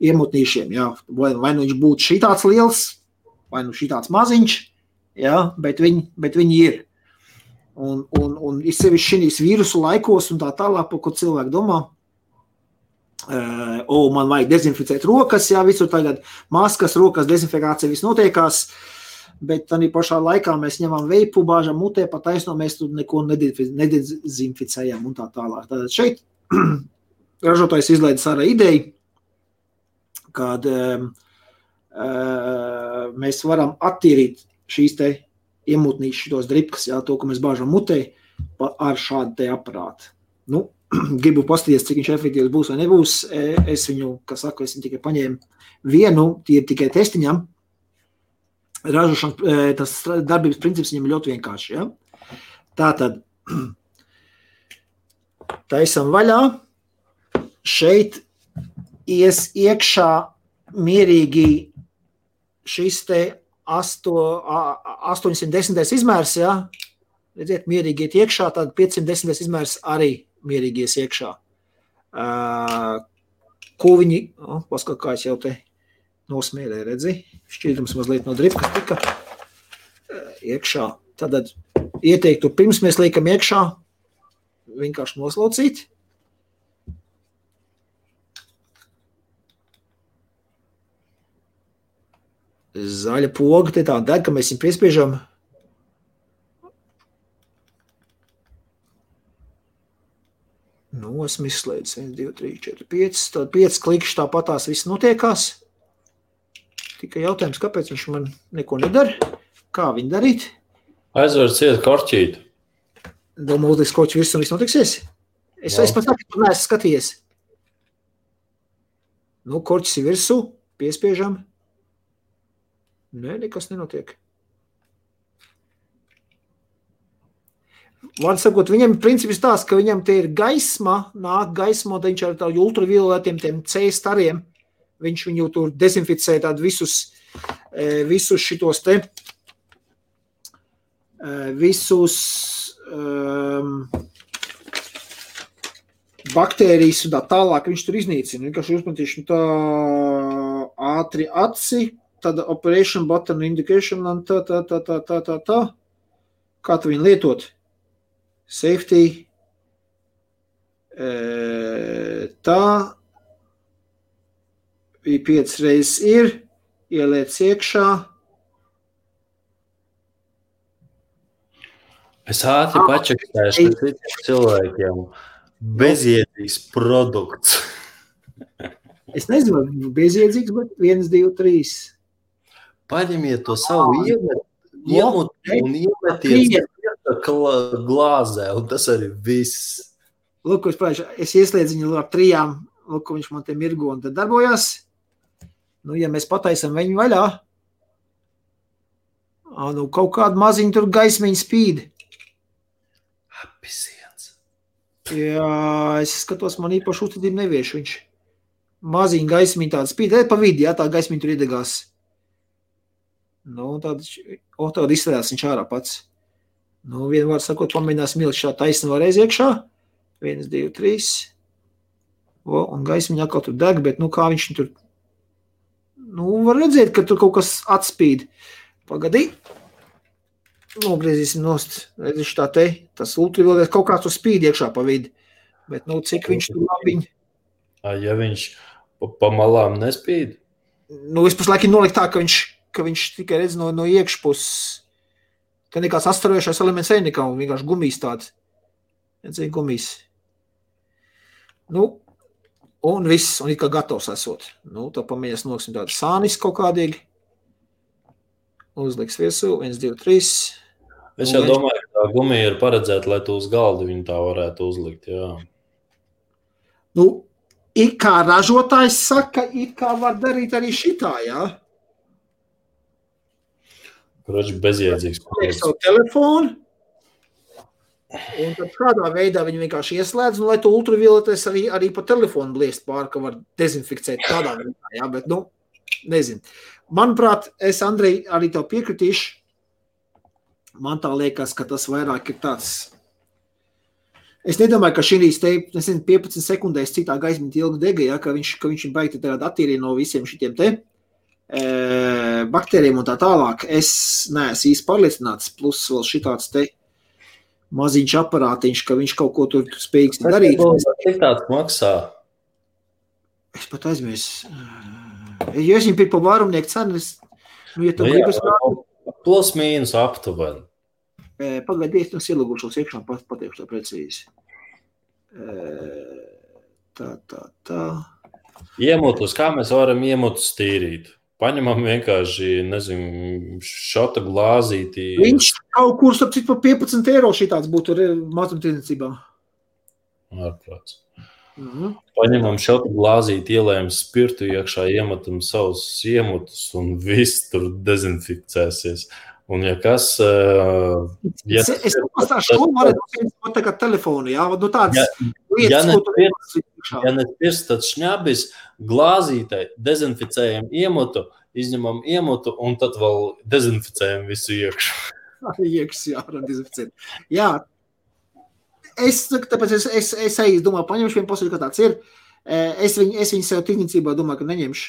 Speaker 1: iemutnīšiem, ja, vai, vai nu viņš būtu šitāds liels, vai nu šitāds maziņš, ja, bet, viņi, bet viņi ir. Un, un, un izsevišķi šīs vīrusu laikos un tā tālāk, ko cilvēki domā, Uh, o, man vajag dezinficēt rokas, jā, visur tagad maskas, rokas, dezinfekācija, viss notiekās. Bet tā pašā laikā mēs ņemam veipu, bāžam mutē, pa taisno mēs tur neko nedezinficējam un tā tālāk. Tātad šeit ražotājs izlaidis ar ideju, kad um, uh, mēs varam attīrīt šīs te iemūtnīšas, šitos dripkas, jā, to, ko mēs bāžam mutē, ar šādu te aparātu. Nu, gribu paskatīties, cik viņš efektīvs būs vai nebūs. E, es viņu, kā saku, es viņu tikai paņēmu vienu, tie ir tikai testiņam. Ražošanas, e, tas darbības princips viņam ļoti vienkārši. Ja? Tā tad taisam vaļā. Šeit ies iekšā mierīgi šis te 810. izmērs, ja? redziet, mierīgi iet iekšā, tad 510. izmērs arī mierīgi ies iekšā. Ko viņi, oh, paskatās, jau te nosmēlēju, redzi, šķīdums mazliet no drifka tika iekšā. Tad ieteiktu, pirms mēs liekam iekšā, vienkārši noslaucīt. zaļa poga, te tā deg, ka mēs viņu piespiežam. Nu, esmu izslēdzis 1, 2, 3, 4, 5. Tad 5 klikšķi tāpat tās viss notiekās. Tikai jautājums, kāpēc viņš man neko nedara? Kā viņu darīt?
Speaker 2: Aizver ciet korķīt.
Speaker 1: Domāju, ka korķi virsū viss notiksies. Es, es pat tādu neesmu skatījies. Nu, korķis ir virsū, piespiežam. Nē, nekas nenotiek. Vārds sakot, viņam princips tāds, ka viņam te ir gaisma, nāk gaisma, un viņš ar tādiem ultravioletiem, tiem C stariem, viņš viņu tur dezinficē tādu visus, e, visus šitos te, e, visus um, baktērijas un tā tālāk viņš tur iznīcina. Vienkārši uzmetīšu tā ātri aci, tāda operation button indication un tā, tā, tā, tā, tā, tā, tā. Kā tu viņu lietot? Safety. E, tā. Bija piecas reizes ir. Ieliec iekšā.
Speaker 2: Es ātri pačakstēju citiem cilvēkiem. Bezjēdzīgs produkts.
Speaker 1: es nezinu, bezjēdzīgs, bet viens, divi, trīs.
Speaker 2: Paņemiet to savu iemetu un iemetiet glāzē, un tas arī viss.
Speaker 1: Lūk, es, prāšu, es ieslēdzu viņu ar trijām, lūk, viņš man te mirgo un tad darbojās. Nu, ja mēs pataisam viņu vaļā, ā, nu, kaut kādu maziņu tur gaismiņu spīd.
Speaker 2: Apisiens.
Speaker 1: Jā, es skatos, man īpaši uzticību nevieš viņš. Maziņu gaismiņu tādu spīd, e, pa vidi, jā, tā gaismiņu tur iedegās. Nu, tad, o, tad izstrādās viņš ārā pats. Nu, vienu vārdu sakot, pamēģinās milti šā taisnu vēlreiz iekšā. Viens, divi, trīs. O, un gaismiņa atkal tur deg, bet, nu, kā viņš tur, nu, var redzēt, ka tur kaut kas atspīd. Pagadī. Nogriezīsim nost. Redzīšu tā te, tas ultraviolet kaut kā tur spīd iekšā pa vidi. Bet, nu, cik viņš tur labiņ.
Speaker 2: Ja viņš pa, pa malām nespīd?
Speaker 1: Nu, es pašlaik noliku tā, ka viņš ka viņš tikai redz no, no iekšpuses. Ka nekāds astarojošais elements arī nekā vienkārši gumijas tāds. Redzēja gumijas. Nu, un viss, un it kā gatavs esot. Nu, tā pamēģinās noliksim tādu sānis kaut kādīgi. Uzliks viesū, viens, divi, trīs.
Speaker 2: Es jau domāju, ka tā gumija ir paredzēta, lai tu uz galda viņu tā varētu uzlikt, jā.
Speaker 1: Nu, it kā ražotājs saka, it kā var darīt arī šitā, jā.
Speaker 2: Kurš bezjēdzīgs.
Speaker 1: Liek savu telefonu. Un tad kādā veidā viņi vienkārši ieslēdz, nu, lai to ultravioletes arī, arī pa telefonu bliest pāri, ka var dezinficēt tādā veidā. Jā, bet, nu, nezinu. Manuprāt, es, Andrei, arī tev piekritīšu. Man tā liekas, ka tas vairāk ir tāds. Es nedomāju, ka šī te, nezinu, 15 sekundēs citā gaismā ilgi dega, ja, ka viņš, ka viņš ir baigti attīrīt no visiem šitiem te baktērijiem un tā tālāk. Es neesmu īsti pārliecināts. Plus vēl šitāds te maziņš aparātiņš, ka viņš kaut ko tur spējīgs darīt.
Speaker 2: Cik tāds maksā?
Speaker 1: Es pat aizmirsu. Ja es viņu pirku par vārumnieku cenu, es, nu, ja tu
Speaker 2: Nu,
Speaker 1: gribas
Speaker 2: jā, plus mīnus aptuveni.
Speaker 1: Pagaidiet, es ielūgušos iekšā, pat, pateikšu tā precīzi. E, Tā, tā, tā.
Speaker 2: Iemotus, kā mēs varam iemotus tīrīt? Paņemam vienkārši, nezinu, šādu glāzīti.
Speaker 1: Viņš kaut kur, starp citu, par 15 eiro šī tāds būtu mazumtirdzniecībā.
Speaker 2: Ārprāts.
Speaker 1: Mhm.
Speaker 2: Paņemam šādu glāzīti, ielējam spirtu iekšā, iemetam savus iemotus un viss tur dezinficēsies. Un, ja kas, uh, ja,
Speaker 1: Es, es pastāstīšu, ko var būt tā kā telefonu, jā, nu tāds
Speaker 2: Ja-
Speaker 1: lietas,
Speaker 2: ja ne
Speaker 1: ko tu iekšā.
Speaker 2: ja ne pirks, tad šņabis glāzītei dezinficējam iemotu, izņemam iemotu un tad vēl dezinficējam visu iekšā.
Speaker 1: Iekšā, jā, varam dezinficēt. Jā, es, tāpēc es, es, es eju, domāju, paņemšu vienu posēdu, kā tāds ir. Es viņu, es viņu sev tirdzniecībā domāju, ka neņemšu.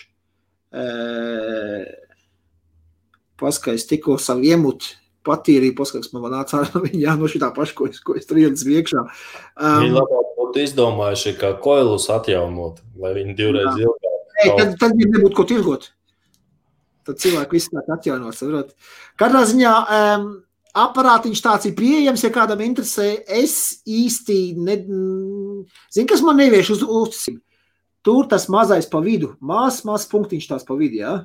Speaker 1: Paskaidrs, tikko savu iemutu patīrīju, paskaidrs, man nāca ārā no viņa, jā, no šī tā paša, ko es, ko es tur ielicu iekšā.
Speaker 2: Viņi
Speaker 1: Um,
Speaker 2: labāk būtu izdomājuši, kā koilus atjaunot, lai viņi divreiz ilgāk.
Speaker 1: Ei, tad, tad viņam nebūtu ko tirgot. Tad cilvēki visi tā atjaunot. saprot. Katrā ziņā um, aparātiņš tāds ir pieejams, ja kādam interesē. Es īsti nezinu, kas man nevieš uz uzticību. Tur tas mazais pa vidu, mazs, mazs punktiņš tās pa vidu. Ja?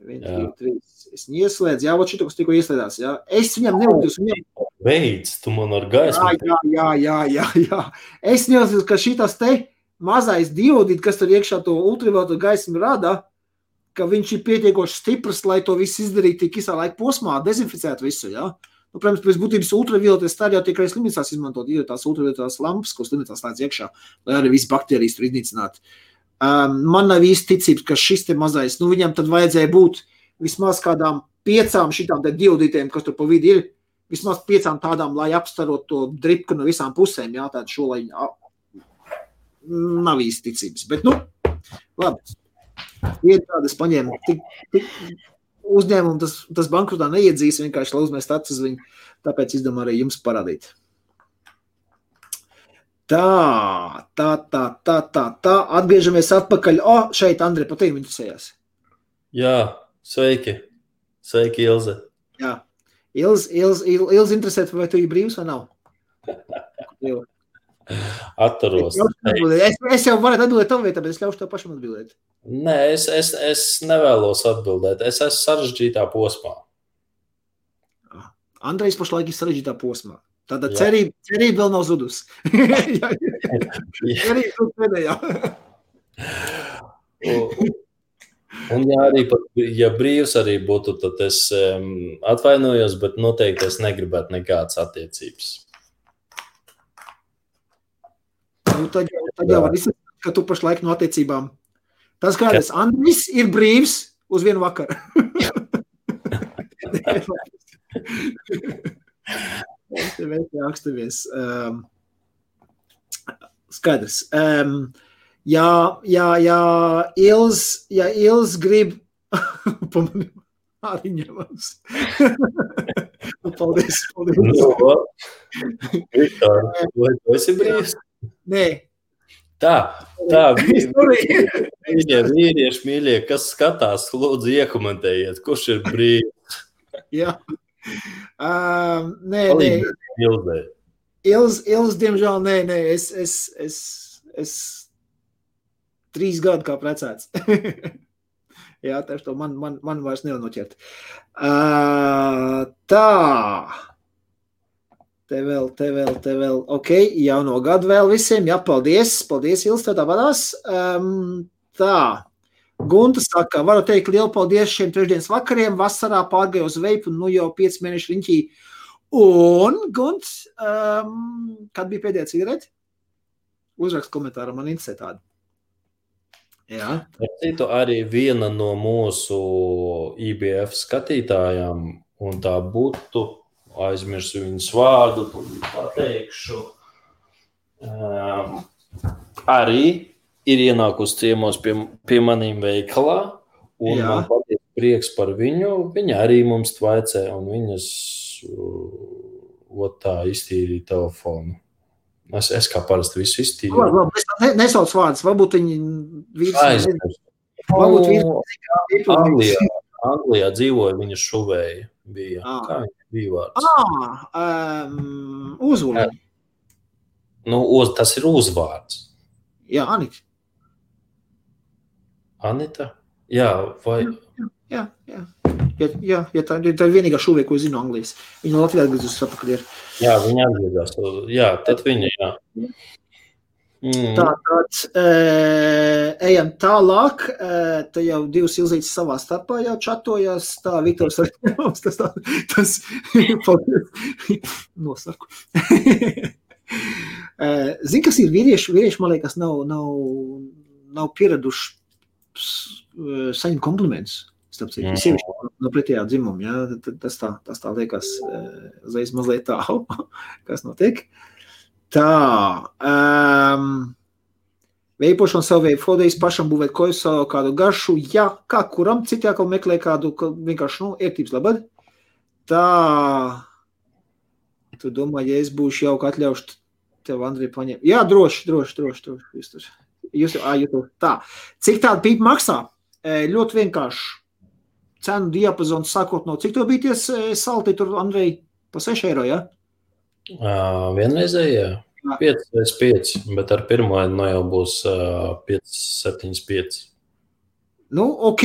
Speaker 1: Viens,
Speaker 2: Jā.
Speaker 1: divi, trīs. Es ieslēdzu, jā, šī tas tikko ieslēdzās. Jā. Es viņam neuzticu. Viņam...
Speaker 2: Beidz, tu man ar
Speaker 1: Jā,
Speaker 2: gaismu.
Speaker 1: jā, jā, jā, jā, jā. Es neuzticu, ka šis te mazais diodīts, kas tur iekšā to ultravioleto gaismu rada, ka viņš ir pietiekoši stiprs, lai to visu izdarītu tik īsā laika posmā, dezinficēt visu. Ja? Nu, protams, pēc būtības ultravioletas tā jau tikai slimnīcās izmantot, ir tās ultravioletās lampas, ko slimnīcās slēdz iekšā, lai arī visas baktērijas tur iznīcinātu. Um, man nav īsti ticības, ka šis te mazais, nu viņam tad vajadzēja būt vismaz kādām piecām šitām te diodītēm, kas tur pa vidu ir, vismaz piecām tādām, lai apstarot to dripku no visām pusēm, jā, tādu šo, lai nav īsti ticības. Bet, nu, labi. Ir tādas paņēmu. Tik, tik uzņēmumu tas, tas bankrotā neiedzīs, vienkārši lai uzmest acis uz viņu. Tāpēc izdomāju arī jums parādīt. Tā, tā, tā, tā, tā, tā. Atgriežamies atpakaļ. O, šeit Andrei patīk interesējās.
Speaker 2: Jā, sveiki. Sveiki, Ilze.
Speaker 1: Jā. Ilz, Ilz, Ilz, Ilz interesē, vai tu esi brīvs vai nav? Jo.
Speaker 2: Atturos.
Speaker 1: Es, es jau varu atbildēt tavu vietā, bet es ļaušu tev pašam atbildēt.
Speaker 2: Nē, es, es, es nevēlos atbildēt. Es esmu sarežģītā posmā.
Speaker 1: Andrejs pašlaik ir sarežģītā posmā. Tāda cerība, cerība vēl nav zudusi. Cerība ir pēdējā.
Speaker 2: Un ja arī pat, ja brīvs arī būtu, tad es um, atvainojos, bet noteikti es negribētu nekādas attiecības.
Speaker 1: Nu, tad, jau- tad jau var izsaka, ka tu pašlaik no attiecībām. Tas kādreiz Andrijs ir brīvs uz vienu vakaru. Es tev esmu aktīvies. Um, skaidrs. Um, jā, jā, jā, Ils, ja Ils grib arī ņemams. Nu, paldies, paldies.
Speaker 2: Nu, Viktor, vai tu esi brīvs?
Speaker 1: Nē,
Speaker 2: Tā, tā, mīļie vīrieši, mīļie, kas skatās, lūdzu, iekomentējiet, kurš ir brīvs.
Speaker 1: Jā. Um, nē, nē.
Speaker 2: Ilzei.
Speaker 1: Ils, Ils, diemžēl, nē, nē, es, es, es, es trīs gadu kā precēts. Jā, tieši to man, man, man vairs nevar noķert. Uh, tā. Te vēl, te vēl, te vēl. Ok, jauno gadu vēl visiem. Jā, paldies. Paldies, Ils, tev tāpatās. Um, tā. Gunta saka, varu teikt lielu paldies šiem trešdienas vakariem. Vasarā pārgāju uz veipu, nu jau 5 mēnešu riņķī. Un, Gunts, um, kad bija pēdējā cigarete? Uzrakst komentāru, man interesē tāda. Jā,
Speaker 2: citu arī viena no mūsu IBF skatītājām, un tā būtu, aizmirsu viņas vārdu, pateikšu, um, arī ir ienākusi ciemos pie, pie maniem veikalā, un
Speaker 1: Jā.
Speaker 2: man patīk prieks par viņu. Viņa arī mums tvaicē, un viņas uh, tā iztīrīja telefonu. Es, es kā parasti visu iztīru.
Speaker 1: Labi, labi, es ne, nesaucu vārdus. Varbūt viņi vīrs. Varbūt
Speaker 2: Nu,
Speaker 1: vīrs.
Speaker 2: Anglijā, Anglijā dzīvoja viņa šuvēja. Bija.
Speaker 1: Ā.
Speaker 2: Kā viņa bija vārds?
Speaker 1: Ah, um, uzvuli.
Speaker 2: Nu, uz, tas ir uzvārds.
Speaker 1: Jā, Anita.
Speaker 2: Anita? Jā, vai
Speaker 1: Jā, jā. Ja, jā, ja tā, tā ir vienīgā šūvē, ko zinu Anglijas. Viņa no Latvijas atgriezusies atpakaļ. Ir.
Speaker 2: jā, viņa atgriezās. Jā, tad viņa, jā. Mm.
Speaker 1: Tā, tāds, e, ejam tālāk. E, te jau divas ilzītes savā starpā jau čatojās. Tā, Viktors mums tas, tā, tas paldies. Nosarku. E, Zini, kas ir vīrieši? Vīrieši, man liekas, nav, nav, nav pieraduši saņemt komplimentus. Starp citu, sieviešu no pretējā dzimuma. Ja? Tas tā, tas tā liekas uzreiz mazliet tā, kas notiek. Tā. Um, Veipošana savu veidu fodējis pašam būvēt koju savu kādu garšu, ja kā kuram citā kaut meklē kādu vienkārši, nu, ērtības labad. Tā. Tu domā, ja es būšu jau atļaušu tev, Andrija, paņemt. Jā, droši, droši, droši. droši. Jūs tur. Jūs, ā, jūs tur. Tā. Cik tāda pīpa maksā? E, ļoti vienkārši. Cenu diapazons sākot no cik to bija ties e, salti tur, Andrei, pa 6 eiro, ja?
Speaker 2: Uh, vienreizējā
Speaker 1: Jā.
Speaker 2: 5 vai 5, bet ar pirmo no jau būs uh, 5, 7, 5.
Speaker 1: Nu, ok,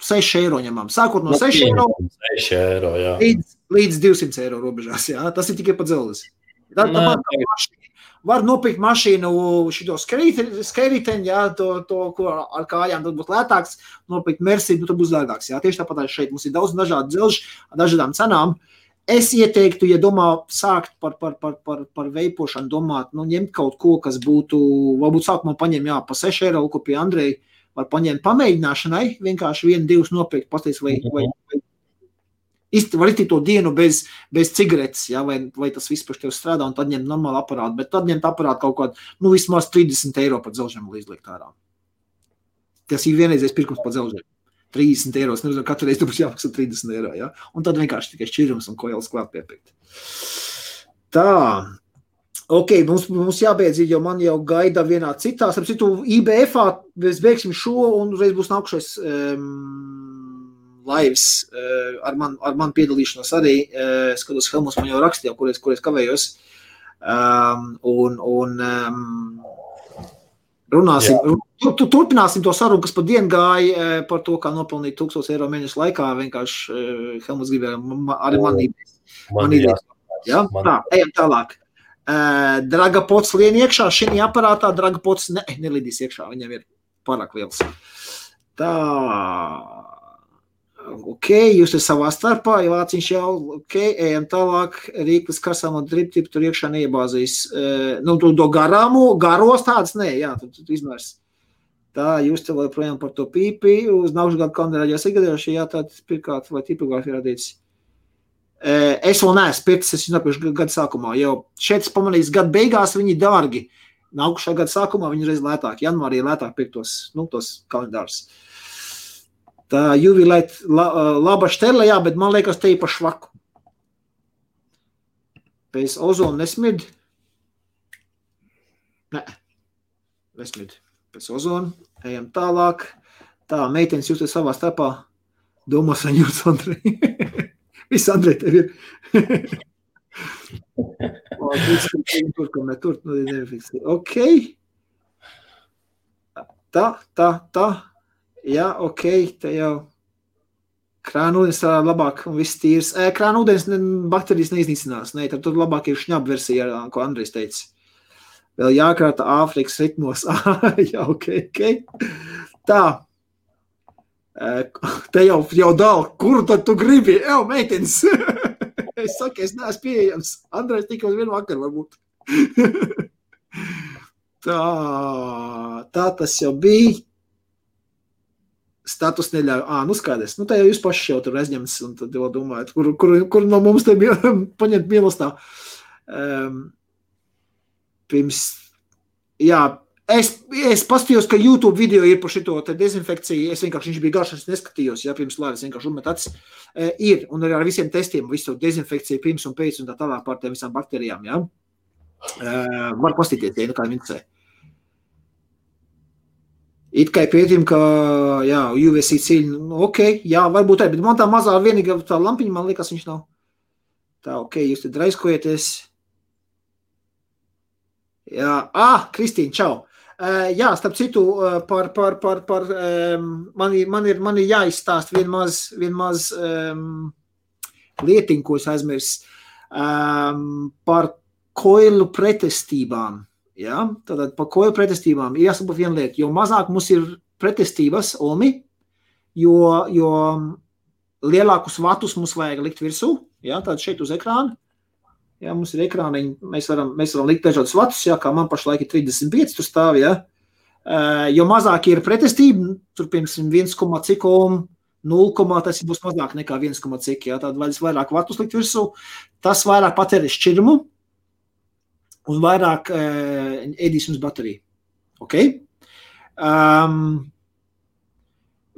Speaker 1: 6 eiro ņemam. Sākot no 6 eiro
Speaker 2: 6 eiro, jā.
Speaker 1: līdz, līdz 200 eiro robežās. Jā? Tas ir tikai pa dzelzs. Tā, tāpat. Var nopirkt mašīnu, šo skrejteni, jā, to, to, ar kājām būs lētāks, nopirkt Mercedes, nu, tad būs dārgāks. Jā. Tieši tāpat arī šeit mums ir daudz dažādu dzelžu dažādām cenām. Es ieteiktu, ja domā sākt par, par, par, par, par veipošanu, domāt, nu, ņemt kaut ko, kas būtu, varbūt sākumā paņemt, jā, pa 6 eiro, ko pie Andreja var paņemt pamēģināšanai, vienkārši vienu, divus nopirkt, pasties, vai, vai, vai Izt, var iztikt to dienu bez, bez cigaretes, ja, vai, vai tas viss par tevi strādā, un tad ņemt normālu aparātu. Bet tad ņemt aparātu kaut kādu, nu, vismaz 30 eiro par dzelžiem līdzlikt ārā. Tas ir vienreizējais pirkums par dzelžiem. 30 eiro. Es nezinu, katru reizi būs jāmaksā 30 eiro. Ja? Un tad vienkārši tikai šķirums un koils klāt piepirkt. Tā. Ok, mums, mums jābeidz, jo man jau gaida vienā citā. Ar citu, IBF mēs beigsim šo, un uzreiz būs nākušais um, laivs uh, mani ar man piedalīšanos arī. Uh, skatos, Helmus man jau rakstīja, kur es, kur es kavējos. Um, un, un um, runāsim, tu, tu, turpināsim to sarunu, kas pa dienu gāja uh, par to, kā nopelnīt 1000 eiro mēnešu laikā. Vienkārši uh, Helmus gribēja arī man idejas.
Speaker 2: Man
Speaker 1: idejas. Ja? Tā, ejam tālāk. Uh, draga pots lien iekšā, šī aparātā draga pots ne, nelidīs iekšā, viņam ir pārāk liels. Tā, ok, jūs esat savā starpā, jau vāciņš jau, ok, ejam tālāk, rīklis kasām un driptipu tur iekšā neiebāzīs. Uh, nu, tu to garāmu, garos tāds, nē, jā, tu, tu, izmērs. Tā, jūs te joprojām par to pīpi, uz nākšu gadu kandidāti jāsagadījuši, jā, tād pirkāt vai tipogrāfi radīts. Eh, Es vēl neesmu pircis, es nopirku gada sākumā. Jau šeit es pamanīju, gada beigās viņi dārgi. Nākušā gada sākumā viņi ir lētāki. Janvārī lētāk pirkt tos, nu, tos kalendārus. Tā jubilēt, la, laba štela, jā, bet man liekas, te pa švaku. Pēc ozona nesmird. Nē, nesmird. Pēc ozona ejam tālāk. Tā, meitenes te savā starpā domās, vai jūs, Andrei? Viss, Andrei, tev ir. Tur, kur ne tur, nu, nefiksē. Ok. Tā, tā, tā. Jā, ok, te jau. Krāna ūdens tā labāk un viss tīrs. E, krāna ūdens ne, baktērijas neiznīcinās. Nē, tad tur labāk ir šņab versija, ko Andrejs teica. Vēl jākrāta Āfrikas ritmos. jā, ok, ok. Tā. Te jau, jau dāl, kuru tad tu gribi? Evo, meitenes! es saku, es neesmu pieejams. Andrejs tikai uz vienu vakaru varbūt. tā, tā tas jau bija. Status neļauj. Ah, nu skaidrs. Nu, tā jau jūs paši jau tur aizņems un tad jau domājat, kur, kur, kur no mums te paņemt mīlestā. Um, pirms, jā, Es, es paskatījos, ka YouTube video ir par šo dezinfekciju. Es vienkārši viņš bija garš, es neskatījos, ja pirms laives vienkārši uzmet acis. E, ir, un arī ar visiem testiem, visu dezinfekciju pirms un pēc un tā tālāk par tiem visām baktērijām. Ja? Uh, var pastīties, ja nu kā interesē. It kā pētījumi, ka jā, UVC cīņa, nu, ok, jā, varbūt tā, bet man tā mazā vienīgā tā lampiņa, man liekas, viņš nav. Tā, ok, jūs te draizkojaties. Jā, ah, Kristīna, čau. Uh, jā, starp citu, uh, par, par, par, par um, man, ir, man, ir, man ir jāizstāst vien maz, vien maz um, lietiņu, ko es aizmirsu, um, par koilu pretestībām. Ja? Tātad par koju pretestībām jāsaprot viena lieta, jo mazāk mums ir pretestības, Omi, jo, jo lielākus vatus mums vajag likt virsū, ja? tātad šeit uz ekrāna. Ja, mums ir ekrāniņi, mēs varam, mēs varam likt dažādus vatus, ja, kā man pašlaik ir 35, tur stāv, ja. Uh, jo mazāk ir pretestība, tur, piemēram, 1, cik ohm, 0, tas būs mazāk nekā 1, cik, ja, tad vajag vairāk vatus likt virsū, tas vairāk patērē šķirmu, un vairāk uh, ēdīs mums bateriju. Okay? Um,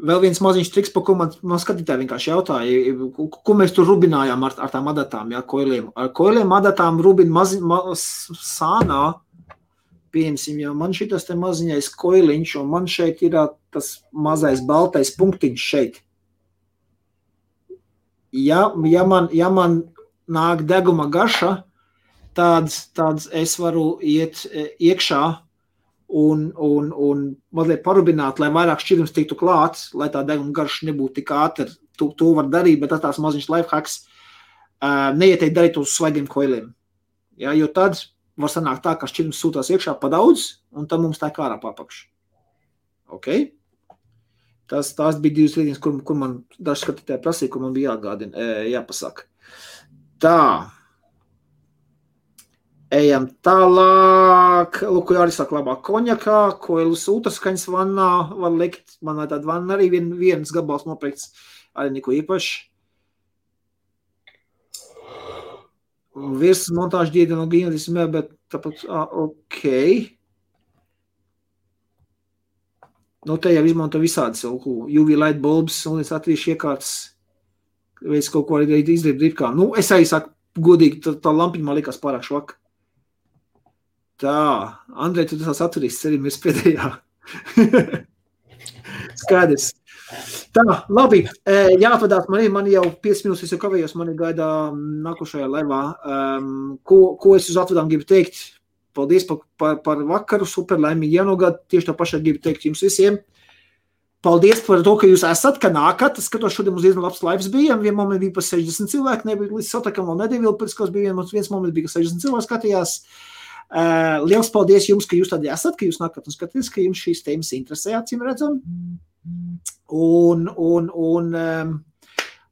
Speaker 1: vēl viens maziņš triks, par ko man, man skatītāji vienkārši jautāja, ko, ko mēs tur rubinājām ar, ar tām adatām, ja, koiliem. Ar koiliem adatām rubina mazi, ma, sānā, pieņemsim, ja man šitas te maziņais koiliņš, un man šeit ir tas mazais baltais punktiņš šeit. Ja, ja, man, ja man nāk deguma garša, tāds, tāds es varu iet e, iekšā un, un, un mazliet parubināt, lai vairāk šķidrums tiktu klāts, lai tā deguna garša nebūtu tik ātra. To, to var darīt, bet tas tāds maziņš lifehacks. Uh, neieteikt darīt uz svaigiem koiliem. Ja, jo tad var sanākt tā, ka šķidrums sūtās iekšā pa daudz, un tad mums tā kā ārā papakš. Okay? Tas, tās bija divas lietas, kur, kur man daži skatītāji prasīja, kur man bija jāgādina, jāpasaka. Tā. Ejam tālāk. Lūk, arī saka, labāk konjakā, ko ir sūtaskaņas vannā var likt. Man tāda vanna arī vien, viens gabals nopirkts, arī neko īpaši. Virs montāžu diega no Gīnas, bet tāpat, ah, ok. Nu, te jau izmanto visādas UV light bulbs un es atvīšu iekārtas, veids kaut ko arī izdarīt kā. Nu, es arī saku, godīgi, tā, tā lampiņa man likās pārāk švaka. Tā, Andrej, tu tas atturīs arī mēs pēdējā. Skaidrs. Tā, labi. Jāatvadās man, man jau 5 minūtes, es jau kavējos, mani gaida nākošajā laivā. Um, ko, ko es uz atvadām gribu teikt? Paldies par, par, par vakaru, super laimīgi jaunogad. Tieši to pašu gribu teikt jums visiem. Paldies par to, ka jūs esat, ka nākat. Es skatos, šodien mums diezgan labs laiks bija. Vienā momentā bija pa 60 cilvēku, nebija līdz satakam vēl nedēļu, pēc kas bija viens moments, bija 60 cilvēku skatījās. Uh, Uh, liels paldies jums, ka jūs tādi esat, ka jūs nākat un skatāties, ka jums šīs tēmas interesē, acīm redzam. Un, un, un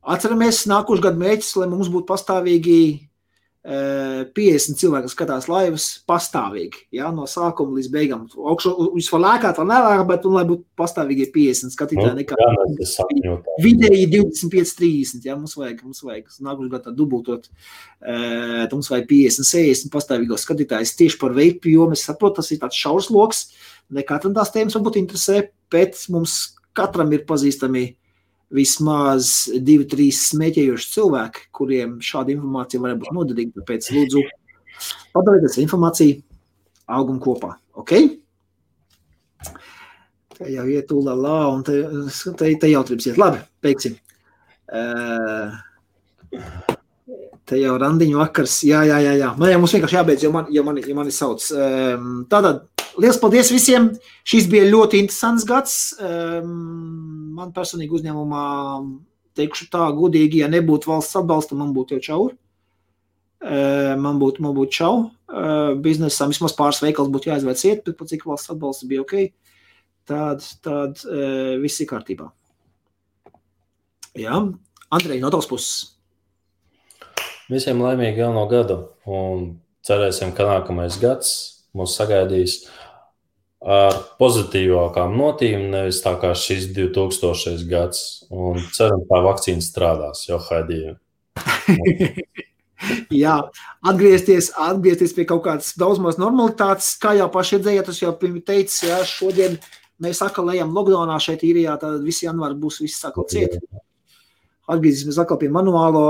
Speaker 1: atceramies nākošu gadu mērķis, lai mums būtu pastāvīgi 50 cilvēki, kas skatās laivas pastāvīgi, ja, no sākuma līdz beigām. Augšu, viņš var lēkāt, vai nelēkāt, bet lai būtu pastāvīgi 50 skatītāji
Speaker 2: Nu,
Speaker 1: nekā
Speaker 2: Jā,
Speaker 1: vidēji 25, 30. Ja, mums vajag, mums vajag nākošajā gadā dubultot. Uh, mums vajag 50, 60 pastāvīgos skatītājus tieši par veidu, jo mēs saprotam, tas ir tāds šaurs loks. Ne katram tās tēmas varbūt interesē, bet mums katram ir pazīstami vismaz divi, trīs smēķējoši cilvēki, kuriem šāda informācija var būt noderīga. Tāpēc, lūdzu, padalieties ar informāciju, augam kopā. Okay? Te jau iet ula lā, un te, te, te jautrības iet. Labi, beigsim. Uh, te jau randiņu vakars. Jā, jā, jā. jā. Man jau mums vienkārši jābeidz, jo mani, jo mani, jo mani sauc. Um, tātad, liels paldies visiem. Šis bija ļoti interesants gads. Um, man personīgi uzņēmumā, teikšu tā, godīgi, ja nebūtu valsts atbalsta, man būtu jau čauri. Man būtu, man būtu čau. Biznesam vismaz pāris veikals būtu jāizvērts iet, bet pat cik valsts atbalsts bija ok, tad, tad viss ir kārtībā. Jā, Andrej, no tavas puses.
Speaker 2: Visiem laimīgu jauno gadu un cerēsim, ka nākamais gads mūs sagaidīs ar pozitīvākām notīm, nevis tā kā šis 2000. gads. Un ceram, tā vakcīna strādās, jo haidījumi.
Speaker 1: Jā, atgriezties, atgriezties pie kaut kādas daudz maz normalitātes, kā jau paši redzējāt, tas jau teicu, jā, šodien mēs atkal ejam lockdownā šeit īrijā, tad visi janvāri būs viss atkal ciet. Atgriezīsimies atkal pie manuālo,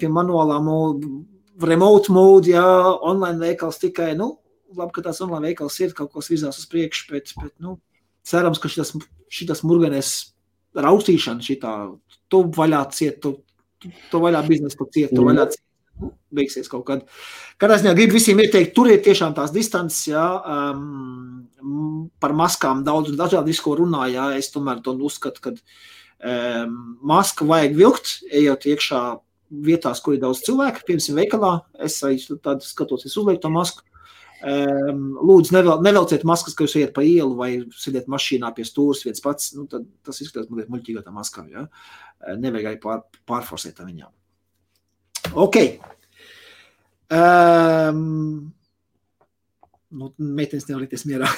Speaker 1: pie manuālām remote mode, jā, online veikals tikai, nu, labi, ka tās online veikals ir kaut kas vizās uz priekšu, bet, bet nu, cerams, ka šitas, šitas murganēs raustīšana šitā, tu vaļā ciet, tu, tu, tu vaļā biznesu, tu ciet, tu mm. vaļā ciet. Nu, beigsies kaut kad. Katrā ziņā gribu visiem ieteikt, turiet tiešām tās distances, jā, um, par maskām daudz un dažādi visko runā, jā, es tomēr to uzskatu, ka um, masku vajag vilkt, ejot iekšā vietās, kur ir daudz cilvēku, piemēram, veikalā. Es arī tādu skatos, es uzlieku to masku. Um, lūdzu, nevel, nevelciet maskas, ka jūs iet pa ielu vai sēdiet mašīnā pie stūres viens pats. Nu, tas izskatās mazliet muļķīgi ar maskām. Ja? Nevajag arī pār, pārforsēt viņām. Ok. Um, nu, meitenes nevar likties mierā.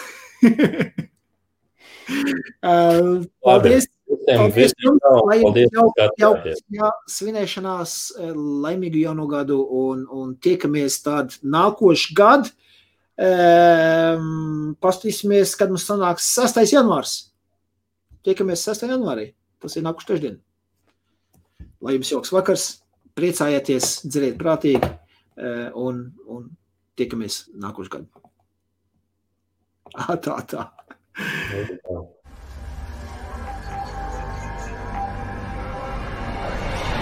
Speaker 1: uh, paldies! Paldies, lai jums jau, jau, jau svinēšanās laimīgu jaunu gadu un, un tiekamies tad nākošu gadu. Um, Pastīsimies, kad mums sanāks 6. janvārs. Tiekamies 6. janvārī. Tas ir nākuši trešdien. Lai jums jauks vakars, priecājieties, dzeriet prātīgi un, un tiekamies nākošu gadu. Tā. tā.